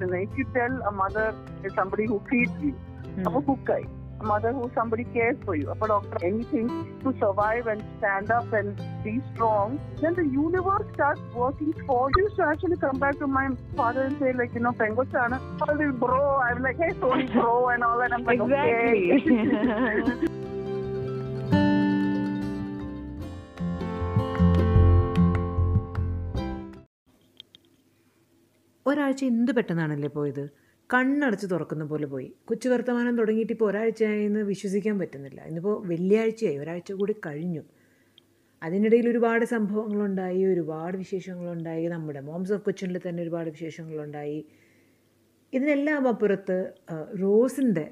And. If you tell a mother is somebody who feeds you, mm. a guy, a mother who somebody cares for you, a doctor, anything to survive and stand up and be strong, then the universe starts working for you. So I actually come back to my father and say like, you know, Pengosana, all this bro. I'm like, hey, Sony bro and all that. I'm like, exactly. okay. ഒരാഴ്ച എന്ത് പെട്ടെന്നാണല്ലേ പോയത്? കണ്ണടച്ച് തുറക്കുന്ന പോലെ പോയി. കൊച്ചു വർത്തമാനം തുടങ്ങിയിട്ട് ഇപ്പോൾ ഒരാഴ്ചയായെന്ന് വിശ്വസിക്കാൻ പറ്റുന്നില്ല. ഇന്നിപ്പോൾ വെള്ളിയാഴ്ചയായി. ഒരാഴ്ച കൂടി കഴിഞ്ഞു. അതിനിടയിൽ ഒരുപാട് സംഭവങ്ങളുണ്ടായി ഒരുപാട് വിശേഷങ്ങളുണ്ടായി. നമ്മുടെ മോംസ് ഓഫ് കൊച്ചിനിൽ തന്നെ ഒരുപാട് വിശേഷങ്ങളുണ്ടായി. ഇതിനെല്ലാം അപ്പുറത്ത് റോസിന്റെ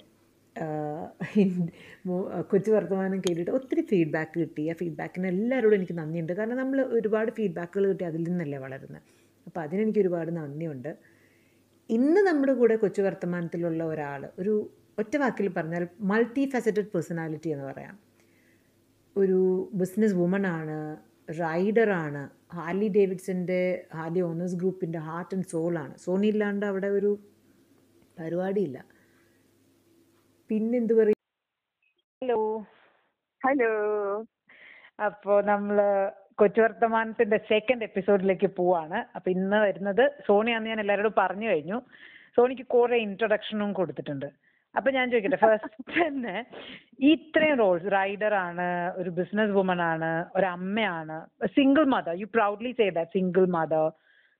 കൊച്ചു വർത്തമാനം കേട്ടിട്ട് ഒത്തിരി ഫീഡ്ബാക്ക് കിട്ടി. ആ ഫീഡ്ബാക്കിന് എല്ലാവരോടും എനിക്ക് നന്ദിയുണ്ട്. കാരണം നമ്മൾ ഒരുപാട് ഫീഡ്ബാക്കുകൾ കിട്ടി അതിൽ നിന്നല്ലേ വളരുന്നത്. അപ്പോൾ അതിനെനിക്ക് ഒരുപാട് നന്ദിയുണ്ട്. ഇന്ന് നമ്മുടെ കൂടെ കൊച്ചു വർത്തമാനത്തിലുള്ള ഒരാൾ ഒരു ഒറ്റ വാക്കിൽ പറഞ്ഞാൽ മൾട്ടി ഫെസറ്റഡ് പേഴ്സണാലിറ്റി എന്ന് പറയാം. ഒരു ബിസിനസ് വുമൺ ആണ് റൈഡറാണ് ഹാർലി ഡേവിഡ്സന്റെ ഹാർലി ഓണേഴ്സ് ഗ്രൂപ്പിന്റെ ഹാർട്ട് ആൻഡ് സോളാണ് സോണി ഇല്ലാണ്ട് അവിടെ ഒരു പരിപാടിയില്ല. പിന്നെന്ത് പറയും? ഹലോ ഹലോ അപ്പോൾ നമ്മൾ കൊച്ചു വർത്തമാനത്തിന്റെ സെക്കൻഡ് എപ്പിസോഡിലേക്ക് പോവാണ്. അപ്പൊ ഇന്ന് വരുന്നത് സോണിയാന്ന് ഞാൻ എല്ലാവരോടും പറഞ്ഞു കഴിഞ്ഞു. സോണിക്ക് കുറെ ഇൻട്രൊഡക്ഷനും കൊടുത്തിട്ടുണ്ട്. അപ്പൊ ഞാൻ ചോദിക്കട്ടെ ഫസ്റ്റ് തന്നെ ഇത്രയും റോൾസ് റൈഡർ ആണ് ഒരു ബിസിനസ് വുമൺ ആണ് ഒരു അമ്മയാണ് single mother you proudly say that single mother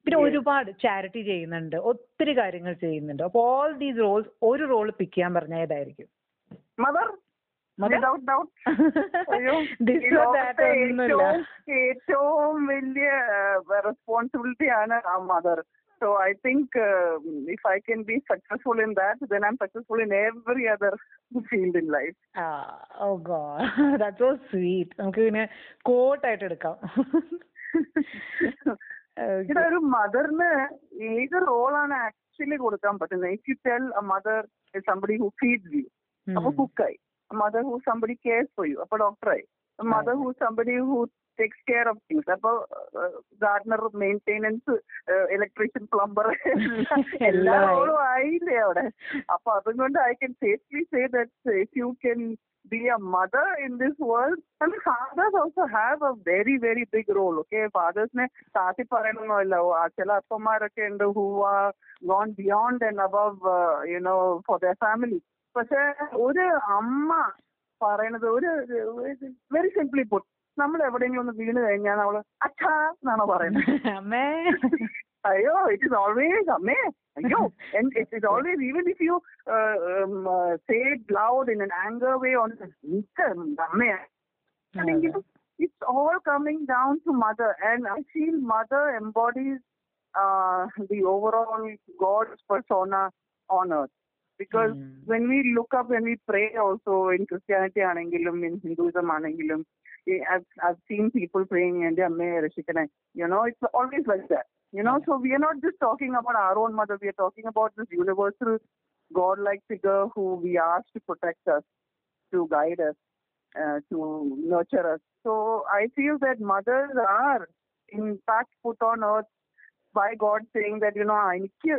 പിന്നെ ഒരുപാട് ചാരിറ്റി ചെയ്യുന്നുണ്ട് ഒത്തിരി കാര്യങ്ങൾ ചെയ്യുന്നുണ്ട്. അപ്പോൾ ഓൾ ദീസ് റോൾസ് ഒരു റോൾ പിക്ക് ചെയ്യാൻ പറഞ്ഞ ഏതായിരിക്കും? Mother? Mother? ഡൗട്ട്. ഏറ്റവും ഏറ്റവും വലിയ റെസ്പോൺസിബിലിറ്റി ആണ് ആ mother so I think if I can be successful in that then I'm successful in every other field in life oh God that so sweet നമുക്ക് പിന്നെ കോട്ടായിട്ട് എടുക്കാം. ഇതൊരു ഒരു മദറിന് ഏത് റോളാണ് ആക്ച്വലി കൊടുക്കാൻ പറ്റുന്നത്? If you tell a mother somebody who feed you അപ്പൊ കുക്കായി mother who somebody CARES for you അപ്പൊ ഡോക്ടറായി mother who somebody who takes care of things അപ്പൊ ഗാർഡനർ മെയിൻറ്റെനൻസ് ഇലക്ട്രീഷ്യൻ പ്ലംബർ എല്ലാ റോളും ആയില്ലേ അവിടെ അപ്പൊ അതുകൊണ്ട് I can safely say that if you can be a mother in this world and fathers also have a very very big role okay fathers ne താത്തി പറയണമെന്നില്ല ആ ചില അപ്പന്മാരൊക്കെ ഉണ്ട് who are gone beyond and above you know four there family പക്ഷെ ഒരു അമ്മ പറയണത് ഒരു very simply puttu നമ്മൾ എവിടെയെങ്കിലും ഒന്ന് വീണ് കഴിഞ്ഞാൽ നമ്മള് അച്ഛാ എന്നാണ് പറയുന്നത് അമ്മേ അയ്യോ ഇറ്റ് ഇസ് ഓൾവേസ് അമ്മേ അയ്യോ it is always even if you say it loud in an anger way on അമ്മേ it's all coming down to mother and i feel mother embodies uh, the overall god's persona on earth because Mm. when we look up when we pray also in christianity ആണെങ്കിലും in hinduism ആണെങ്കിലും eh, I've, I've seen people praying and അമ്മേ രക്ഷിക്കണേ you know it's always like that you know so we are not just talking about our own mother we are talking about this universal god-like figure who we ask to protect us to guide us uh, to nurture us. So I feel that mothers are in fact put on earth by God saying that, you know, എനിക്ക്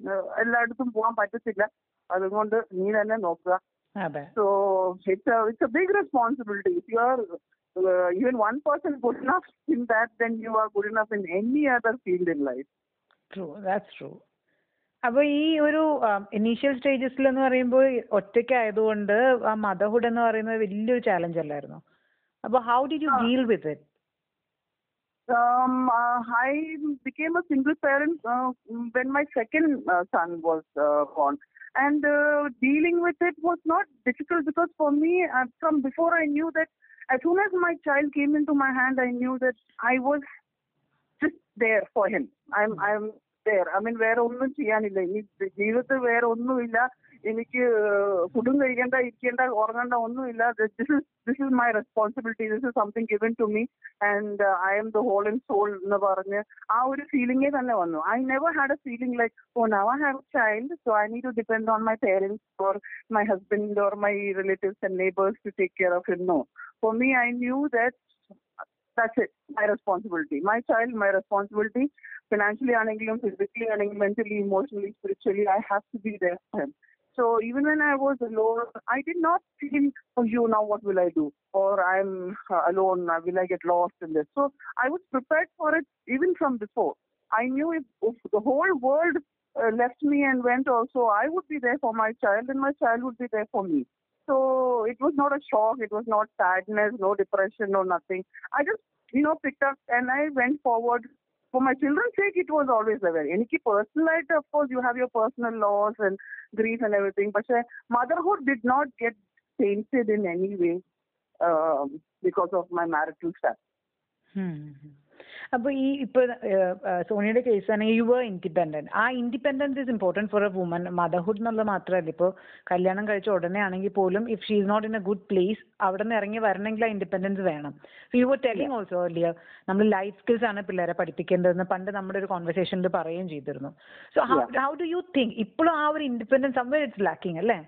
uh, എല്ലായിടത്തും പോകാൻ പറ്റത്തില്ല അതുകൊണ്ട് നീ തന്നെ നോക്കുക. So it's it's a big responsibility if you are even one person good enough in that then you are good enough in any other field in life true that's true അപ്പോൾ ഈ ഒരു um, ഇനീഷ്യൽ സ്റ്റേജസിൽ എന്ന് പറയുമ്പോൾ ഒറ്റയ്ക്കായതുകൊണ്ട് ആ motherhood എന്ന് പറയുന്നത് വലിയൊരു challenge അല്ലായിരുന്നു? അപ്പോൾ how did you deal with it Um, uh, I became a single parent uh, when my second uh, son was uh, born. And uh, dealing with it was not difficult because for me, uh, from before I knew that as soon as my child came into my hand, I knew that I was just there for him. I'm I'm there. I mean, വേറെ ഒന്നും ചെയ്യാനില്ല ഇനി ജീവിതത്തിൽ വേറെ ഒന്നുമില്ല എനിക്ക് ഫുഡും കഴിക്കേണ്ട ഇരിക്കേണ്ട ഉറങ്ങേണ്ട ഒന്നുമില്ല. This is my responsibility this is something given to me and I'm the whole and soul എന്ന് പറഞ്ഞ് ആ ഒരു ഫീലിംഗേ തന്നെ വന്നു. I never had a feeling like oh now have a child so I need to depend on my parents or my husband or my relatives and neighbours to take care of him no for me I knew that my responsibility my child my responsibility financially ആണെങ്കിലും physically ആണെങ്കിലും mentally emotionally spiritually I have to be him. So even when I was alone I did not think oh you now what will I do? Or I'm uh, alone uh, will I get lost in this? So I was prepared for it even from before. I knew if, if the whole world uh, left me and went also I would be there for my child and my child would be there for me. So it was not a shock it was not sadness no depression no nothing. I just you know picked up and I went forward for my children's sake, it was always there. എനിക്ക് പേഴ്സണലായിട്ട് of course you have your personal loss and grief and everything. പക്ഷെ motherhood did not get tainted in any way um, because of my marital Status. അപ്പൊ ഈ ഇപ്പൊ സോണിയുടെ case ആണെങ്കിൽ you independent independent ആ independence is important for a woman motherhood എന്നുള്ളത് മാത്രമല്ല. ഇപ്പോൾ കല്യാണം കഴിച്ച ഉടനെ ആണെങ്കിൽ പോലും if she is not in a good place അവിടെ നിന്ന് ഇറങ്ങി വരണമെങ്കിൽ ആ ഇൻഡിപെൻഡൻസ് വേണം. So you were telling also earlier നമ്മൾ ലൈഫ് സ്കിൽസ് ആണ് പിള്ളേരെ പഠിപ്പിക്കേണ്ടതെന്ന് പണ്ട് നമ്മുടെ ഒരു കോൺവെർസേഷനിൽ പറയുകയും ചെയ്തിരുന്നു. So how how do you think ഇപ്പോഴും ആ ഒരു ഇൻഡിപെൻഡൻസ് സംവർ ഇറ്റ്സ് ലാക്കിംഗ് അല്ലേ?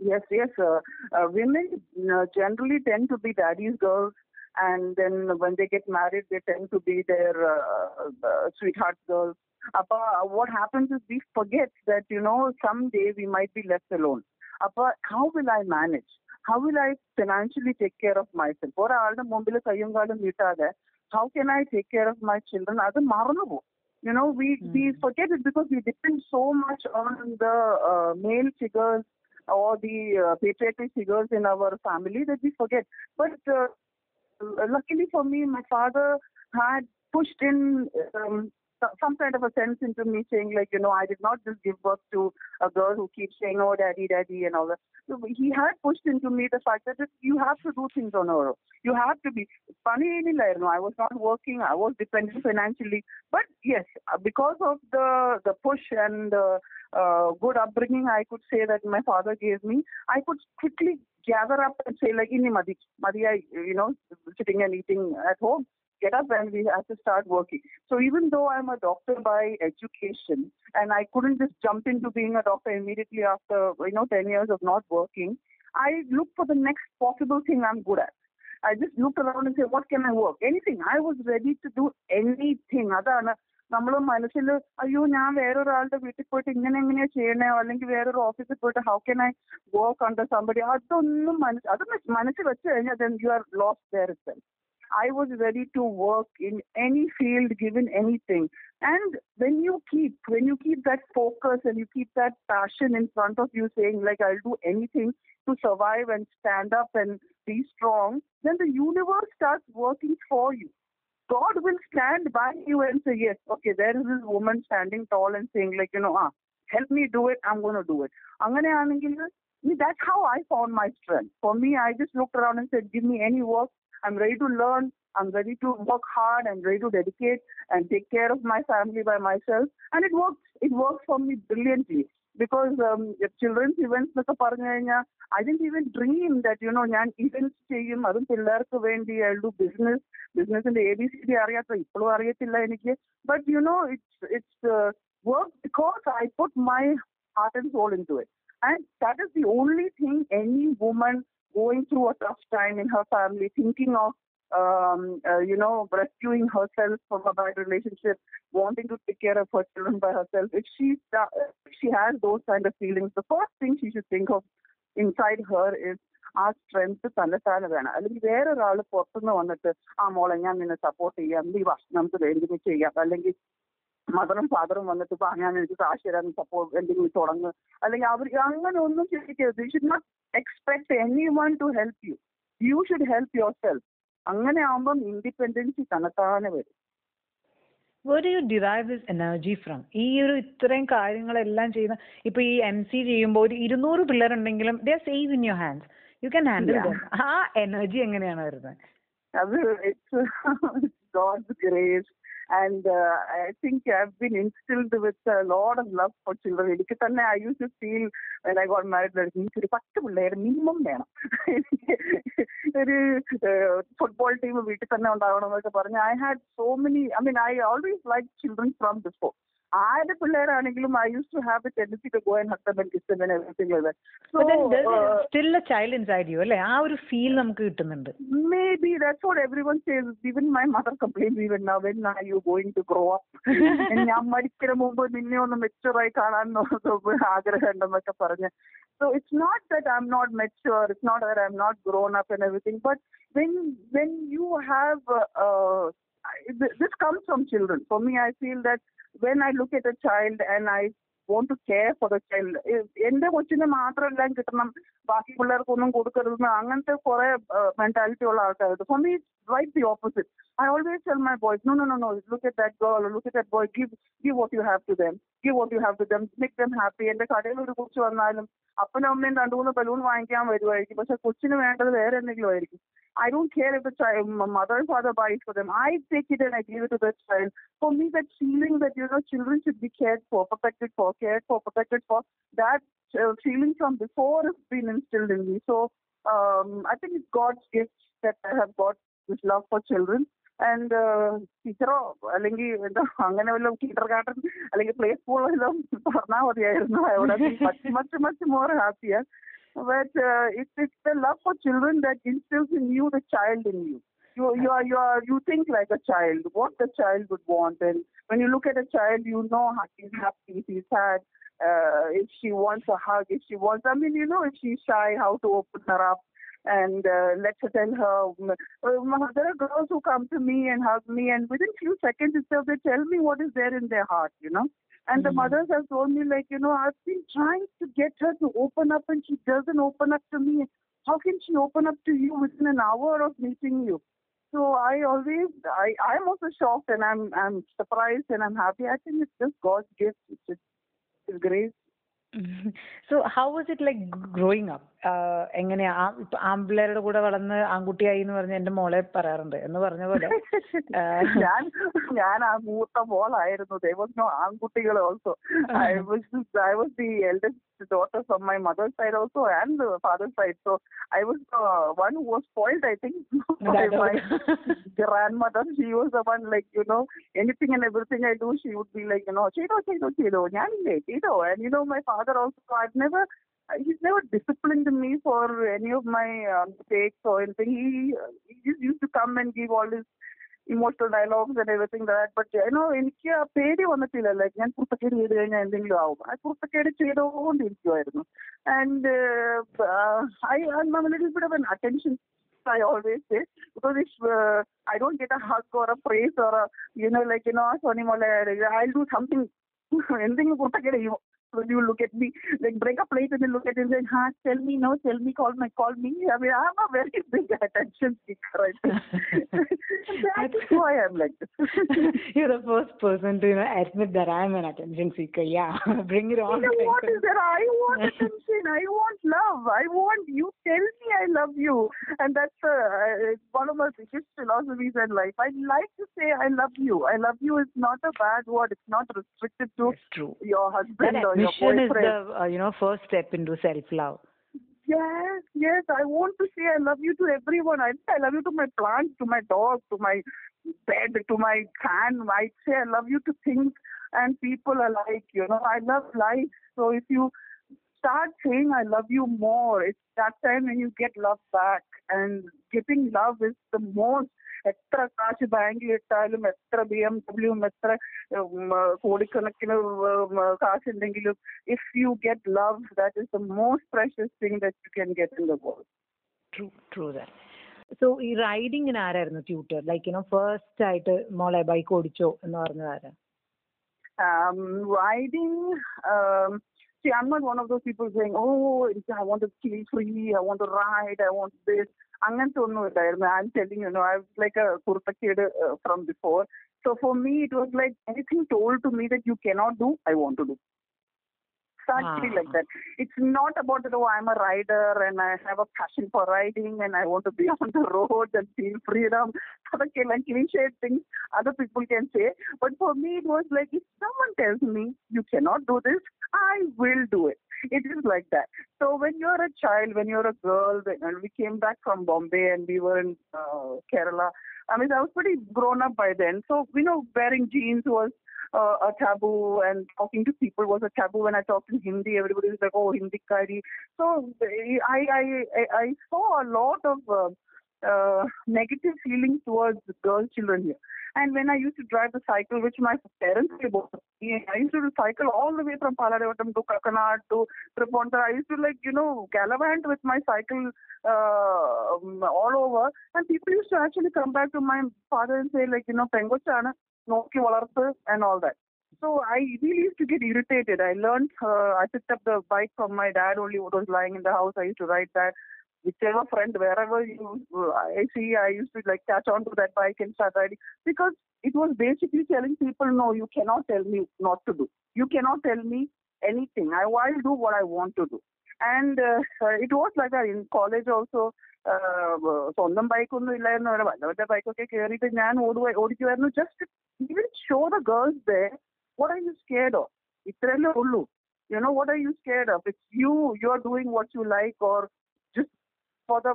Yes, yes. Uh, uh, women uh, generally tend to be daddy's girls. and then when they get married, they tend to be their uh, uh, sweetheart girls. Appa, what happens is we forget that, you know, someday we might be left alone. Appa, how will I manage? How will I financially take care of myself? ഒരാളുടെ മുമ്പിൽ കയ്യും കാലും നീട്ടാതെ how can I take care of my children? അത് മറന്നുപോകും. You know, we, we forget it because we depend so much on the uh, male figures or the uh, patriarchal figures in our family that we forget. But uh, luckily for me, my father had pushed in um, some kind of a sense into me saying like, you know, I did not just give birth to a girl who keeps saying, oh, daddy, daddy, and all that. So he had pushed into me the fact that you have to do things on your own. You have to be. Funny, in know I was not working. I was dependent financially. But yes, because of the the push and uh, uh, good upbringing, I could say that my father gave me. I could quickly gather up and say like, "Inni madi, madi, I, you know, sitting and eating at home." get up and we have to start working. So even though I'm a doctor by education and I couldn't just jump into being a doctor immediately after, you know, 10 years of not working, I looked for the next possible thing I'm good at. I just looked around and said, what can I work? Anything. I was ready to do anything. അതാണ് നമ്മൾ മനസ്സിൽ അയ്യോ ഞാൻ വേറൊരാളുടെ വീട്ടിൽ പോയിട്ട് ഇങ്ങനെ എങ്ങനെയാ ചെയ്യണേ അല്ലെങ്കിൽ വേറൊരു ഓഫീസിൽ പോയിട്ട് how can I work under somebody അതൊന്നും മനസ്സ് അത് മനസ്സിൽ വെച്ച് കഴിഞ്ഞാൽ then you are lost there it I was ready to work in any field, given anything. And when you keep, when you keep that focus and you keep that passion in front of you, saying like I'll do anything to survive and stand up and be strong, then the universe starts working for you. God will stand by you and say, yes, okay, there is this woman standing tall and saying like, you know, ah, help me do it, I'm going to do it. അങ്ങനെയാണെങ്കിൽ that's how I found my strength. For me, I just looked around and said, give me any work. I'm ready to learn. I'm ready to work hard. I'm ready to dedicate and take care of my family by myself. And it works. It works for me brilliantly. Because um, if children's events എന്നൊക്കെ പറഞ്ഞു കഴിഞ്ഞാൽ I D even dream that you know ഞാൻ events ചെയ്യും അതും പിള്ളേർക്ക് വേണ്ടി I do business ബിസിനസിന്റെ A B C D അറിയാത്ത ഇപ്പോഴും അറിയത്തില്ല എനിക്ക് but you know it's it's work because I put my heart and soul in to it and that is the only thing any woman going through a tough time in her family, thinking of, um, uh, you know, rescuing herself from a bad relationship, wanting to take care of her children by herself. If she if she has those kind of feelings, the first thing she should think of inside her is ആ strength തന്നെത്താനെ വേണം അല്ലെങ്കിൽ വേറൊരാൾ പുറത്തുനിന്ന് വന്നിട്ട് ആ മോളെ ഞാൻ നിന്നെ സപ്പോർട്ട് ചെയ്യാം നീ വാ നമുക്ക് എന്തെങ്കിലും ചെയ്യാം അല്ലെങ്കിൽ മദറും ഫാദറും വന്നിട്ട് പറഞ്ഞാൽ എനിക്ക് കാശ് തരാൻ സപ്പോർട്ട് എന്തെങ്കിലും തുടങ്ങ്. അല്ലെങ്കിൽ അവർ അങ്ങനെ ഒന്നും ചിന്തിക്കരുത് you should not expect any one to help you you should help yourself അങ്ങനെ ആകുമ്പം ഇൻഡിപെൻഡൻസി തനത്താനെ വരും. Where you derive this energy from ഈ ഒരു ഇത്രയും കാര്യങ്ങളെല്ലാം ചെയ്യുന്ന ഇപ്പൊ ഈ എം സി ചെയ്യുമ്പോൾ ഒരു ഇരുന്നൂറ് പിള്ളേരുണ്ടെങ്കിലും the save in your hands you can handle ആ എനർജി എങ്ങനെയാണ് വരുന്നത്? അത് it's God's grace and uh, I think I've been instilled with a lot of love for. എനിക്ക് തന്നെ I use to feel when I got married എനിക്ക് ഒരു പത്ത് പിള്ളേർ മിനിമം വേണം ഒരു ഫുട്ബോൾ ടീം വീട്ടിൽ തന്നെ ഉണ്ടാവണം എന്നൊക്കെ പറഞ്ഞ് I had so many I mean I always like children from before ആരുടെ പിള്ളേരാണെങ്കിലും I use to have a tendency to go and husband kiss and everything like that so still a child inside you അല്ലേ? ആ ഒരു feel നമുക്ക് കിട്ടുന്നുണ്ട്. Maybe that's what everyone says even my mother complains even now when are you going to grow up ഞാൻ മരിക്കുന്ന മുമ്പ് നിന്നെ ഒന്ന് മെച്ചുറായി കാണാൻ ആഗ്രഹം ഉണ്ടെന്നൊക്കെ പറഞ്ഞ്. So it's not that I am not mature it's not I'm not grown up and everything, but when when when have uh, uh, this comes from children. For me, I feel that when I look at a child and I want to care for the child എന്റെ കൊച്ചിന് മാത്രമല്ല കിട്ടണം. ബാക്കി പിള്ളേർക്കൊന്നും കൊടുക്കരുതെന്ന് അങ്ങനത്തെ കുറെ mentality ഉള്ള ആൾക്കാരുണ്ട്. For me right the opposite I always tell my boys no no no no look at that girl look at that boy give give what you have to them give what you have to them make them happy എന്റെ കടയിൽ ഒരു കൊച്ചു വന്നാലും അപ്പനും അമ്മയും രണ്ടു മൂന്ന് balloon വാങ്ങിക്കാൻ വരുമായിരിക്കും പക്ഷെ കൊച്ചിന് വേണ്ടത് വേറെ എന്തെങ്കിലും ആയിരിക്കും I don't care if the child, mother or father buys for them. I take it and I give it to the child. For me, that feeling that, you know, children should be cared for, protected for, cared for, protected for, that uh, feeling from before has been instilled in me. So um, I think it's God's gift that I have got this love for children. And ടീച്ചറോ അല്ലെങ്കിൽ എന്താ അങ്ങനെ വല്ലതും Kinder garden അല്ലെങ്കിൽ play സ്കൂളോ വല്ലതും പറഞ്ഞാൽ മതിയായിരുന്നു അവിടെ much much much more happier but uh, it's it's the love for children that instills in you the child in you. You you are you are you think like a child, what the child would want, and when you look at a child, you know how he's happy, if he's sad, uh, if she wants a hug, if she wants. I mean, you know, if she's shy, how to open her up. and uh, let her tell her. Uh, there are girls who come to me and hug me, and within few seconds itself, they tell me what is there in their heart, you know. And mm. the hmm. mothers have told me, like, you know, I've been trying to get her to open up, and she doesn't open up to me. How can she open up to you within an hour of meeting you? So I always, I, I'm also shocked, and I'm, I'm surprised, and I'm happy. I think it's just God's gift, it's just His grace. so how was it like growing up? എങ്ങനെയാ? ആമ്പിള്ളേരുടെ കൂടെ വളർന്ന് ആൺകുട്ടിയായി എന്ന് പറഞ്ഞ എന്റെ മോളെ പറയാറുണ്ട്. എന്ന് പറഞ്ഞ പോലെ ഞാൻ ഞാൻ ആ മൂത്ത മോളായിരുന്നു. ദൈ വാസ് നോ ആൺകുട്ടികൾ also I was I was the eldest daughter from my mother side also and father side so I was one who was spoiled I think my grandmother she was the one like you know anything and everything I do she would be like you know ചെയ്തോ ചെയ്തോ ചെയ്തോ ഞാനില്ലേ ചെയ്തോ. And you know my father also I never he's never disciplined me for any of my um, mistakes or anything. He, he just used to come and give all his emotional dialogues and everything that but you know എനിക്ക് ആ പേടി വന്നിട്ടില്ല like ഞാൻ കുർത്തക്കേട് ചെയ്ത് കഴിഞ്ഞാൽ എന്തെങ്കിലും ആവും ആ കുർത്തക്കേട് ചെയ്തുകൊണ്ടിരിക്കുമായിരുന്നു and I I little bit of N attention I always say because if uh, I don't get a hug or a praise or a you know like you know Sony Mola, I'll do something anything കുർത്തക്കേട് ചെയ്യും when you look at me, like break a plate and then look at it and say, huh, tell me, no, tell me, call me, call me. I mean, I'm a very big attention seeker, I think. that is why I'm like this. You're the first person to you know admit that I'm an attention seeker. Yeah, bring it on. You know what is that? I want attention. I want love. I want you tell me I love you. And that's uh, one of my biggest philosophies in life. I like to say I love you. I love you is not a bad word. It's not restricted to your husband or your admission is the uh, you know first step into self love. Yes, yes. I want to say I love you to everyone. I, I love you to my plants, to my dog, to my bed, to my fan. I say I love you to things and people alike. You know, I love life. So if you start saying I love you more, it's that time when you get love back. And giving love is the most. എത്ര കാശ് ബാങ്കിൽ ഇട്ടാലും എത്ര B M ഡബ്ല്യൂയും എത്ര കോടിക്കണക്കിന് കാശുണ്ടെങ്കിലും if you get love, that is the most precious thing that you can get in the world. True, true that. So ഈ റൈഡിങ്ങിന് ആരായിരുന്നു ട്യൂട്ടർ ലൈക്ക് യുനോ ഫസ്റ്റ് ആയിട്ട് മോളെ ബൈക്ക് ഓടിച്ചോ എന്ന് പറഞ്ഞത് ആരാ Um, riding, um, see, I'm not one of those people saying, oh, I want to feel free, I want to ride, I want this. അങ്ങനത്തെ ഒന്നുമില്ലായിരുന്നു I am telling you no I was like a കുർത്തക്കേട് from before so for me it was like anything told to me that you cannot do I want to do exactly like that. It's not about that, oh, I'm a rider and I have a passion for riding and I want to be on the road and feel freedom. Okay, like cliche things other people can say. But for me, it was like, if someone tells me you cannot do this, I will do it. It is like that. So when you're a child, when you're a girl, when we came back from Bombay and we were in uh, Kerala, I mean, I was pretty grown up by then. So, you know, wearing jeans was uh, a taboo, and talking to people was a taboo. When I talked in Hindi, everybody was like, "Oh, Hindi kari." So I I I, saw a lot of uh, uh, negative feelings towards girl children here. And when I used to drive the cycle, which my parents were me, I used to cycle all the way from Palarivattom to Kakkanad to Triponta. I used to like, you know, gallivant with my cycle uh, um, all over. And people used to actually come back to my father and say like, you know, Pengochana, Noki Valarthu and all that. So I really used to get irritated. I learned, uh, I picked up the bike from my dad only what was lying in the house. I used to ride that whichever friend, wherever you I see, I used to like catch on to that bike and start riding because it was basically telling people, no, you cannot tell me not to do. You cannot tell me anything. I will do what I want to do. And uh, it was like that in college also. സ്വന്തം bike ഒന്നും ഇല്ലായിരുന്നു അവിടെ വല്ലവരുടെ ബൈക്കൊക്കെ കയറിയിട്ട് ഞാൻ ഓടുക ഓടിക്കുമായിരുന്നു just even show the girls they what are you scared of ഇത്രയല്ലേ ഉള്ളൂ you know what are you scared of it's you you are doing what you like or for the,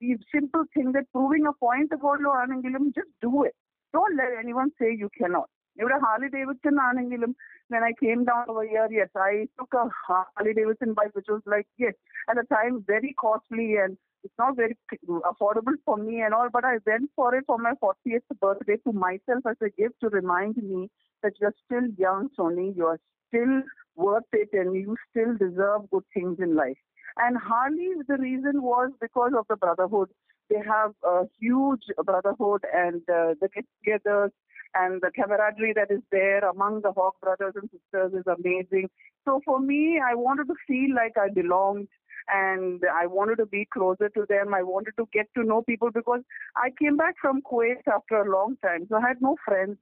the simple thing that proving a point about ആണെങ്കിലും just do it. Don't let anyone say you cannot. ഇവിടെ Harley Davidson ആണെങ്കിലും when I came down over here, yes, I took a Harley Davidson bike, which was like, yes, at the time very costly and it's not very affordable for me and all, but I went for it for my 40th birthday to myself as a gift to remind me that you're still young, Sony, you're still worth it and you still deserve good things in life. And Harley, the reason was because of the brotherhood. They have a huge brotherhood and uh, the get-togethers and the camaraderie that is there among the Hog brothers and sisters is amazing. So for me, I wanted to feel like I belonged and I wanted to be closer to them. I wanted to get to know people because I came back from Kuwait after a long time. So I had no friends.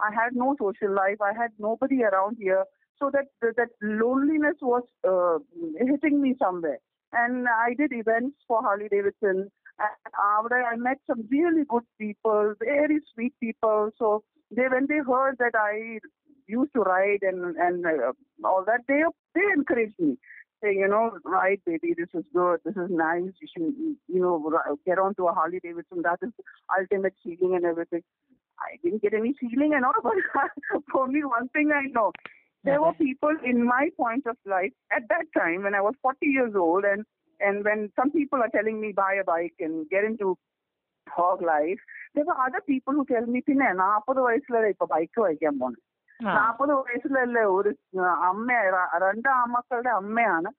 I had no social life. I had nobody around here so that that loneliness was uh, hitting me somewhere. And I did events for Harley Davidson. And I met some really good people, very sweet people. So they, when they heard that I used to ride and and uh, all that, they they encouraged me. Say, you know, ride, baby. This is good. This is nice. You should, you know, get onto a Harley Davidson. That is ultimate feeling and everything. I didn't get any feeling and all, but for me, one thing I know there were people in my point of life at that time when I was 40 years old, and and when some people are telling me buy a bike and get into hog life, there were other people who tell me പിന്നെ നാൽപ്പത് വയസ്സിലല്ലേ ഇപ്പൊ bike വായിക്കാൻ പോണേ നാൽപ്പത് വയസ്സിലല്ലേ ഒരു അമ്മ രണ്ട് ആമക്കളുടെ അമ്മയാണ്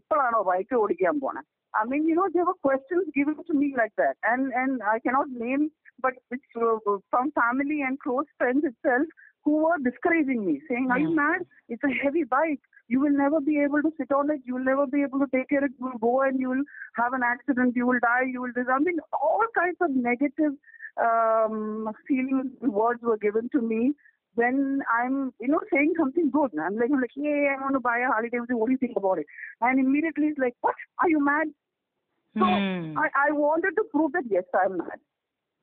ഇപ്പോഴാണോ ബൈക്ക് ഓടിക്കാൻ പോണേ I mean, you know, there were questions given to me like that, and and I cannot name, but it's uh, from family and close friends itself who were discouraging me, saying, Are you mad? It's a heavy bike. You will never be able to sit on it. You will never be able to take care of it. You will go and you will have an accident. You will die. You will I mean, all kinds of negative um, feelings, words were given to me when I'm, you know, saying something good. I'm like, I'm like, hey, I want to buy a Harley Davidson. What do you think about it? And immediately it's like, what? Are you mad? So I, I wanted to prove that yes, I'm mad.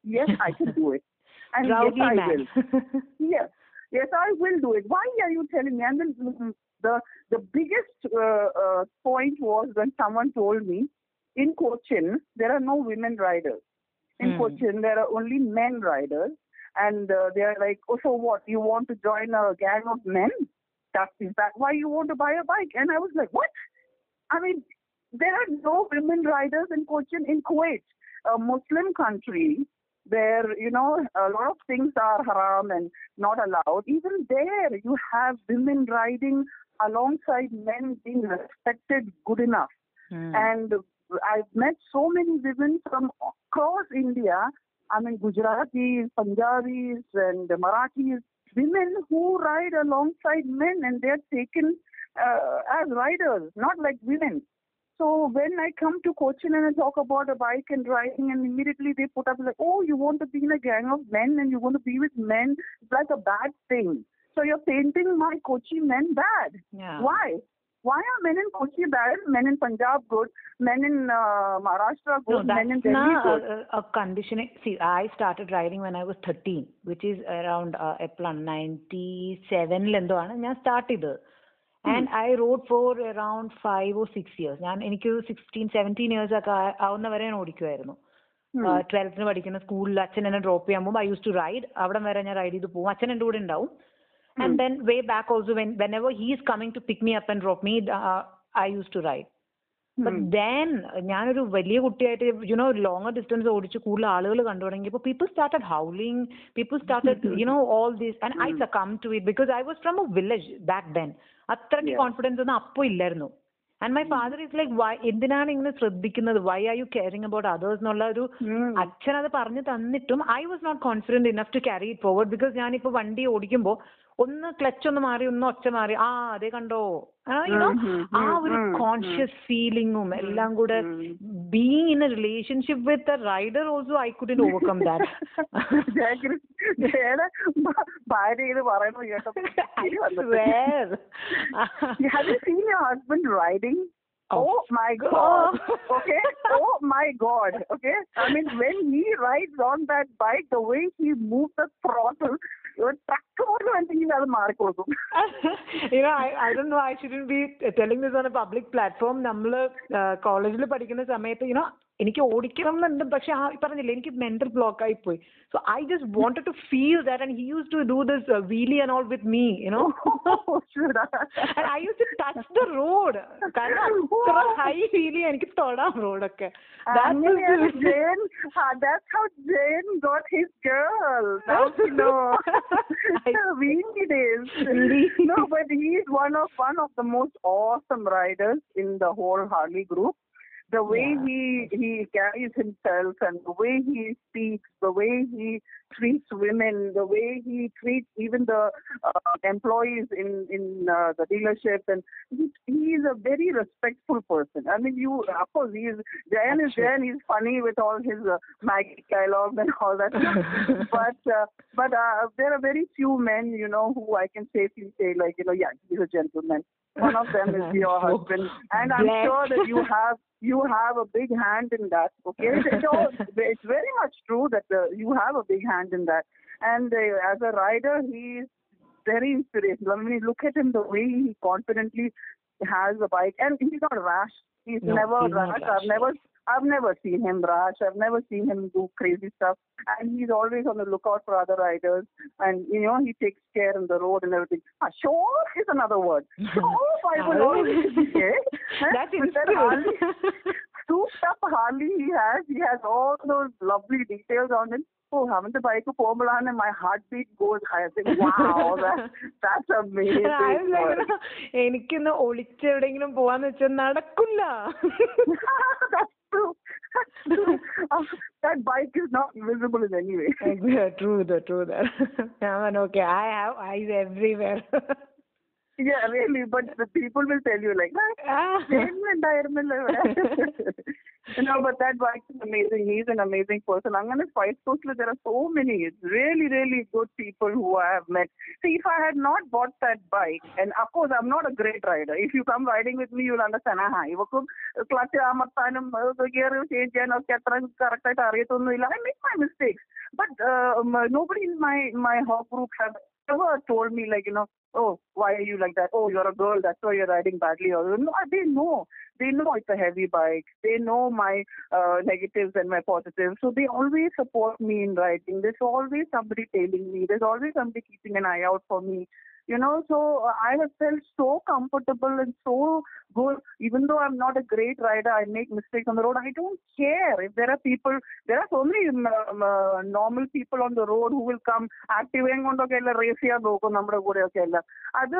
Yes, I can do it. And Proudly yes, I mad. will. yes, yes, I will do it. Why are you telling me? And then mm, the the biggest uh, uh, point was when someone told me, in Cochin there are no women riders. In Hmm. Cochin there are only men riders, and uh, they are like, oh, so what? You want to join a gang of men? That is that why you want to buy a bike? And I was like, what? I mean, there are no women riders in Cochin in Kuwait, a Muslim country where you know a lot of things are haram and not allowed. Even there, you have women riding alongside men being respected good enough. And I've met so many women from across India. I mean, Gujaratis, Punjabis, and Marathis, women who ride alongside men and they're taken uh, as riders, not like women. So when I come to Cochin and I talk about a bike and riding, and immediately they put up like, "Oh, you want to be in a gang of men and you want to be with men? It's like a bad thing." So you're painting my Kochi men bad. Yeah. Why? Why are men in Kochi bad? Men in Punjab good? Men in uh, Maharashtra No, good? men in that's Delhi not good? a, a conditioning. See, I started riding when I was 13, which is around uh, എപ്പോഴാണ് ninety സെവനിൽ എന്തോ ആണ് ഞാൻ start ചെയ്തത് and I rode for around five or six years ഞാൻ എനിക്ക് sixteen seventeen years ഒക്കെ ആ- ആവുന്നവരെ ഞാൻ ഓടിക്കുമായിരുന്നു ട്വൽത്തിന് പഠിക്കുന്ന സ്കൂളിൽ അച്ഛൻ എന്നെ ഡ്രോപ്പ് ചെയ്യാൻ പോകുമ്പോൾ ഐ യൂസ് ടു റൈഡ് അവിടെ വരെ ഞാൻ റൈഡ് ചെയ്ത് പോകും അച്ഛൻ എൻ്റെ കൂടെ ഉണ്ടാവും And then way back also, when whenever he's coming to pick me up and drop me, uh, I used to ride. But then ഞാനൊരു വലിയ കുട്ടിയായിട്ട് യു നോ ലോങ്ങർ ഡിസ്റ്റൻസ് ഓടിച്ച് കൂടുതൽ ആളുകൾ കണ്ടു തുടങ്ങിയപ്പോൾ people started howling people started you know all these and I come to it because I was from a village back then അത്രയ്ക്ക് confidence ഒന്നും അപ്പോൾ ഇല്ലായിരുന്നു. And my father is like why എന്തിനാണ് ഇങ്ങനെ ശ്രദ്ധിക്കുന്നത്? Why are you caring about others എന്നുള്ള ഒരു അച്ഛൻ അത് പറഞ്ഞു തന്നിട്ടും I was not confident enough to carry it forward because ഞാനിപ്പോൾ വണ്ടി ഓടിക്കുമ്പോൾ ഒന്ന് ക്ലച്ച് ഒന്ന് മാറി ഒന്ന് ഒച്ച മാറി ആ അതെ കണ്ടോ ആ ഒരു കോൺഷ്യസ് ഫീലിംഗും എല്ലാം കൂടെ being in a relationship with rider also I could in overcome that husband riding Oh. oh my oh. god. okay. Oh my god. Okay. I when he rides on that bike, the way he moves the throttle ഒരു truck പോലും ഉണ്ടെങ്കിൽ അത് മാറിക്കൊടുക്കും. You know I shouldn't be telling this on a public platform നമ്മൾ കോളേജിൽ പഠിക്കുന്ന സമയത്ത് you know എനിക്ക് ഓടിക്കണം എന്നുണ്ട് പക്ഷെ ആ പറഞ്ഞില്ലേ എനിക്ക് മെന്റൽ ബ്ലോക്ക് ആയി പോയി so I just wanted to feel that and he use to do this wheelie and all with me you know and I use to touch the road കാരണം അത്ര ഹൈ ഫീൽ ചെയ്യാൻ എനിക്ക് തൊടാം റോഡൊക്കെ അങ്ങനെയാണ് Jayan that's how Jain got his girl now you know Weenie days no but he is one of one of the most awesome riders in the whole Harley group the way Yeah. he he carries himself and the way he speaks, the way he treats women, the way he treats even the uh, employees in in uh, the dealership, and he, he is a very respectful person. I mean, you of course he is Jayan is Jayan. He's funny with all his uh, Maggie dialogues and all that, but uh, but uh, there are very few men, you know, who I can safely say like you know, yeah, he's a gentleman. One of them is your husband, and I'm sure that you have you have a big hand in that. Okay, so it's very much true that uh, you have a big hand in that. And uh, as a rider, he is very inspirational. I mean, look at him the way he confidently has a bike, and he's not rash. He's No, never he's rash. rash, I've never. I've never seen him rash. I've never seen him do crazy stuff. And he's always on the lookout for other riders. And, you know, he takes care on the road and everything. Ah, sure is another word. Sure, I will always. That's With that Harley, inspiration. souped up Harley he has. He has all those lovely details on it. Oh, അവന്റെ bike പോകുമ്പോഴാണ് my heartbeat goes high. I think, wow, that, that's amazing. I was like, എനിക്കിന്ന് ഒളിച്ചെവിടെയെങ്കിലും പോവാന്ന് വെച്ചാൽ നടക്കില്ല that's true. That's true. Uh, that bike is not visible in any way. True the true the ഞാൻ okay I have ice everywhere Yeah, really. But the people will tell you like, ഉണ്ടായിരുന്നല്ലോ ഇവിടെ. you know, but that bike is amazing. He's an amazing person. I'm gonna fight socially. There are so many really, really good people who I have met. See, if I had not bought that bike, and of course I'm not a great rider. If you come riding with me, you'll understand. Aaha ഇവക്കും clutch അമർത്താനും gear change ചെയ്യാനും ഒക്കെ അത്ര correct ആയിട്ട് അറിയത്തൊന്നുമില്ല. I make my mistakes. But uh, um, nobody in my my hawk group have ever told me like, you know, oh, why are you like that? Oh, you're a girl, that's why you're riding badly. Or no, they know. They know it's a heavy bike. They know my uh, negatives and my positives. So they always support me in riding. There's always somebody tailing me. There's always somebody keeping an eye out for me. You know, so uh, I have felt so comfortable and so good. Even though I'm not a great rider, I make mistakes on the road. I don't care if there are people. There are so many um, um, uh, normal people on the road who will come ആക്റ്റീവേയും കൊണ്ടൊക്കെ എല്ലാം raise ചെയ്യാൻ നോക്കും നമ്മുടെ കൂടെയൊക്കെ എല്ലാം അത്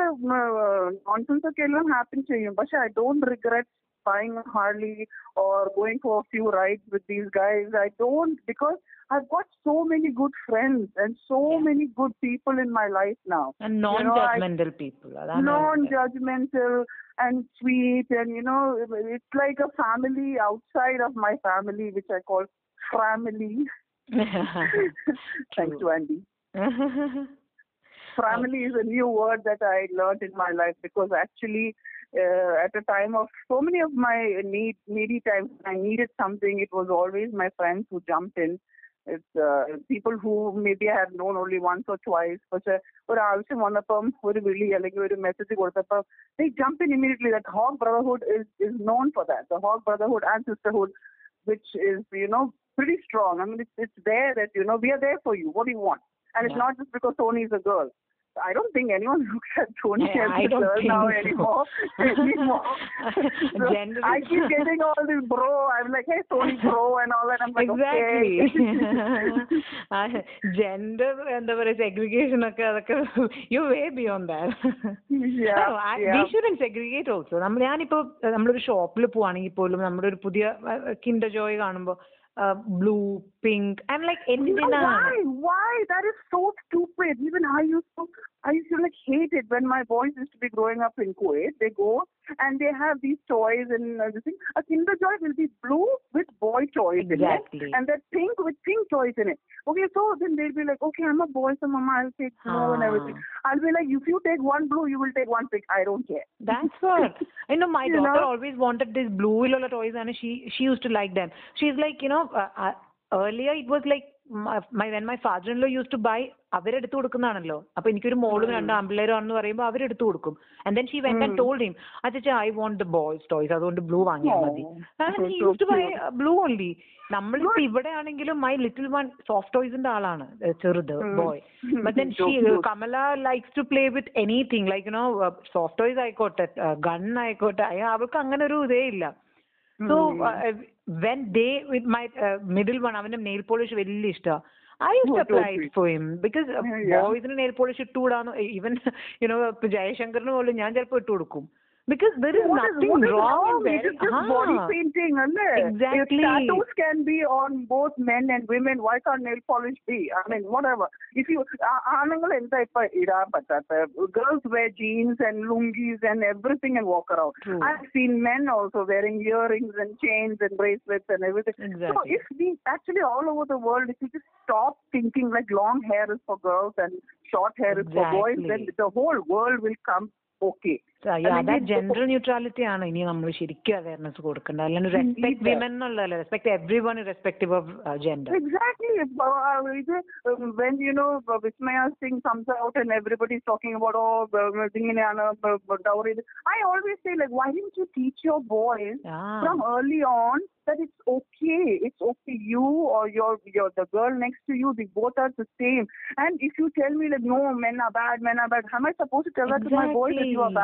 nonsense ഒക്കെ എല്ലാം ഹാപ്പൻ ചെയ്യും പക്ഷെ I don't regret buying a Harley or going for a few rides with these guys. I don't because I've got so many good friends and so yeah. many good people in my life now. And non-judgmental you know, I, people. Non-judgmental and sweet, and you know, it's like a family outside of my family, which I call family. Thanks to Andy. family is a new word that I learned in my life because actually uh, at a time of so many of my need, needy times, I needed something. It was always my friends who jumped in. It's uh, people who maybe I have known only once or twice, പക്ഷെ ഒരു ആവശ്യം വന്നപ്പം ഒരു വിളി അല്ലെങ്കിൽ ഒരു message കൊടുത്തപ്പം they jump in immediately. That Hog Brotherhood is is known for that. The Hog Brotherhood and Sisterhood, which is you know pretty strong. I mean, it's, it's there that you know we are there for you. What do you want? And it's not just because Sony is a girl. I don't think anyone looks at Tony yeah, as a girl now so. anymore. anymore. So I keep getting all this bro. I'm like, hey, Tony bro and all that. I'm like, exactly. okay. gender എന്താ the segregation ഒക്കെ അതൊക്കെ you way beyond yeah, we yeah. Shouldn't segregate also നമ്മൾ ഞാനിപ്പോ അഹ് നമ്മളൊരു ഷോപ്പിൽ പോവാണെങ്കിൽ പോലും നമ്മുടെ ഒരു പുതിയ കിൻഡർ ജോയ് കാണുമ്പോ uh, blue, pink. I'm like, Edina. No, why? Why? That is so stupid. Even I used to I used to like hate it when my boys used to be growing up in Kuwait. They go and they have these toys and uh, this thing. A Kinder Joy will be blue with boy toys in it, and that pink with pink toys in it. Okay, so then they'll be like, okay, I'm a boy, so mama, I'll take blue and Ah. everything. I'll be like, if you take one blue, you will take one pink. I don't care. That's what. I know my You daughter know? always wanted this blue Ilola toys and she she used to like them. She's like, you know, uh, uh, earlier it was like my, when my father in law use to buy അവരെടുത്ത് കൊടുക്കുന്നതാണല്ലോ. അപ്പൊ എനിക്കൊരു മോളും രണ്ട് ആമ്പിള്ളേരും ആണെന്ന് പറയുമ്പോൾ അവരെടുത്ത് കൊടുക്കും. And then she when and told him അച്ഛാ I want the boys toys അതുകൊണ്ട് ബ്ലൂ വാങ്ങിയാൽ മതി. so use to buy cute. Blue only നമ്മളിപ്പോ ഇവിടെ ആണെങ്കിലും മൈ ലിറ്റിൽ വൺ സോഫ്റ്റ് ടോയ്സിന്റെ ആളാണ് ചെറുത് boy but then she. Kamala likes to play with anything like you know soft toys ആയിക്കോട്ടെ ഗൺ ആയിക്കോട്ടെ അവൾക്ക് അങ്ങനെ ഒരു ഇതേ ഇല്ല. So when they with my middle one അവന്റെ നെയിൽ പോളിഷ് വലിയ ഇഷ്ടമാണ് I sweet. For him because. ബോയ്സിന് nail polish ഇട്ടുകൂടാന്ന് ഈവൻ യുനോ ഇപ്പൊ ജയശങ്കറിന് പോലും ഞാൻ ചിലപ്പോൾ ഇട്ട് കൊടുക്കും because there is what nothing is, is wrong. It is just ah, body painting, isn't Exactly. If tattoos can be on both men and women, why can't nail polish be? I mean, whatever. If you, girls wear jeans and lungis and everything and walk around. True. I've seen men also wearing earrings and chains and bracelets and everything. Exactly. So if we actually all over the world, if we just stop thinking like long hair is for girls and short hair is exactly. for boys, then the whole world will come okay. അതാ അല്ലെങ്കിൽ gender neutrality ആണ് ഇനി നമ്മൾ ശരിക്കും awareness കൊടുക്കേണ്ടത് അല്ലാണ്ട് respect Indeed. Women എന്നുള്ളതല്ല respect every one respective of gender Exactly. Uh, ഇത്, um, when you know uh, Vismaya Singh comes out and everybody's talking about oh uh, ഇങ്ങനെയാണ് uh, uh, dowry. I always say like why didn't you teach your boys from early on that it's okay. It's okay. You or your your the girl next to you, they both are the same. And if you tell me like no, men are bad, men are bad, am I supposed to tell that to my boys that you are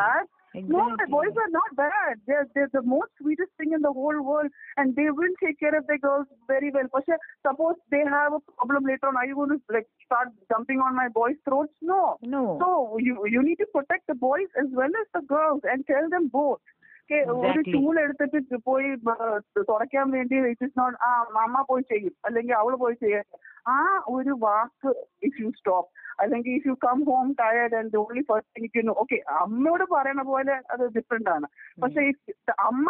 Exactly. bad? No, my Exactly. boys are not bad. They're they're the most sweetest thing in the whole world, and they will take care of their girls very well. But yeah, suppose they have a problem later on, are you going to like start jumping on my boys' throats? No. No. So you you need to protect the boys as well as the girls and tell them both. Okay, ഒരു Exactly. Tool എടുത്തിട്ട് പോയി ബ- തുടയ്ക്കാൻ വേണ്ടി it is not ആ അമ്മ പോയി ചെയ്യും അല്ലെങ്കിൽ അവള് പോയി ചെയ്യാൻ ആ ഒരു വാക്ക് ഇഫ് യു സ്റ്റോപ്പ് അല്ലെങ്കിൽ if you come home tired and only first എനിക്ക് ഓക്കെ അമ്മയോട് പറയണ പോലെ അത് ഡിഫറെന്റ് ആണ് പക്ഷെ if അമ്മ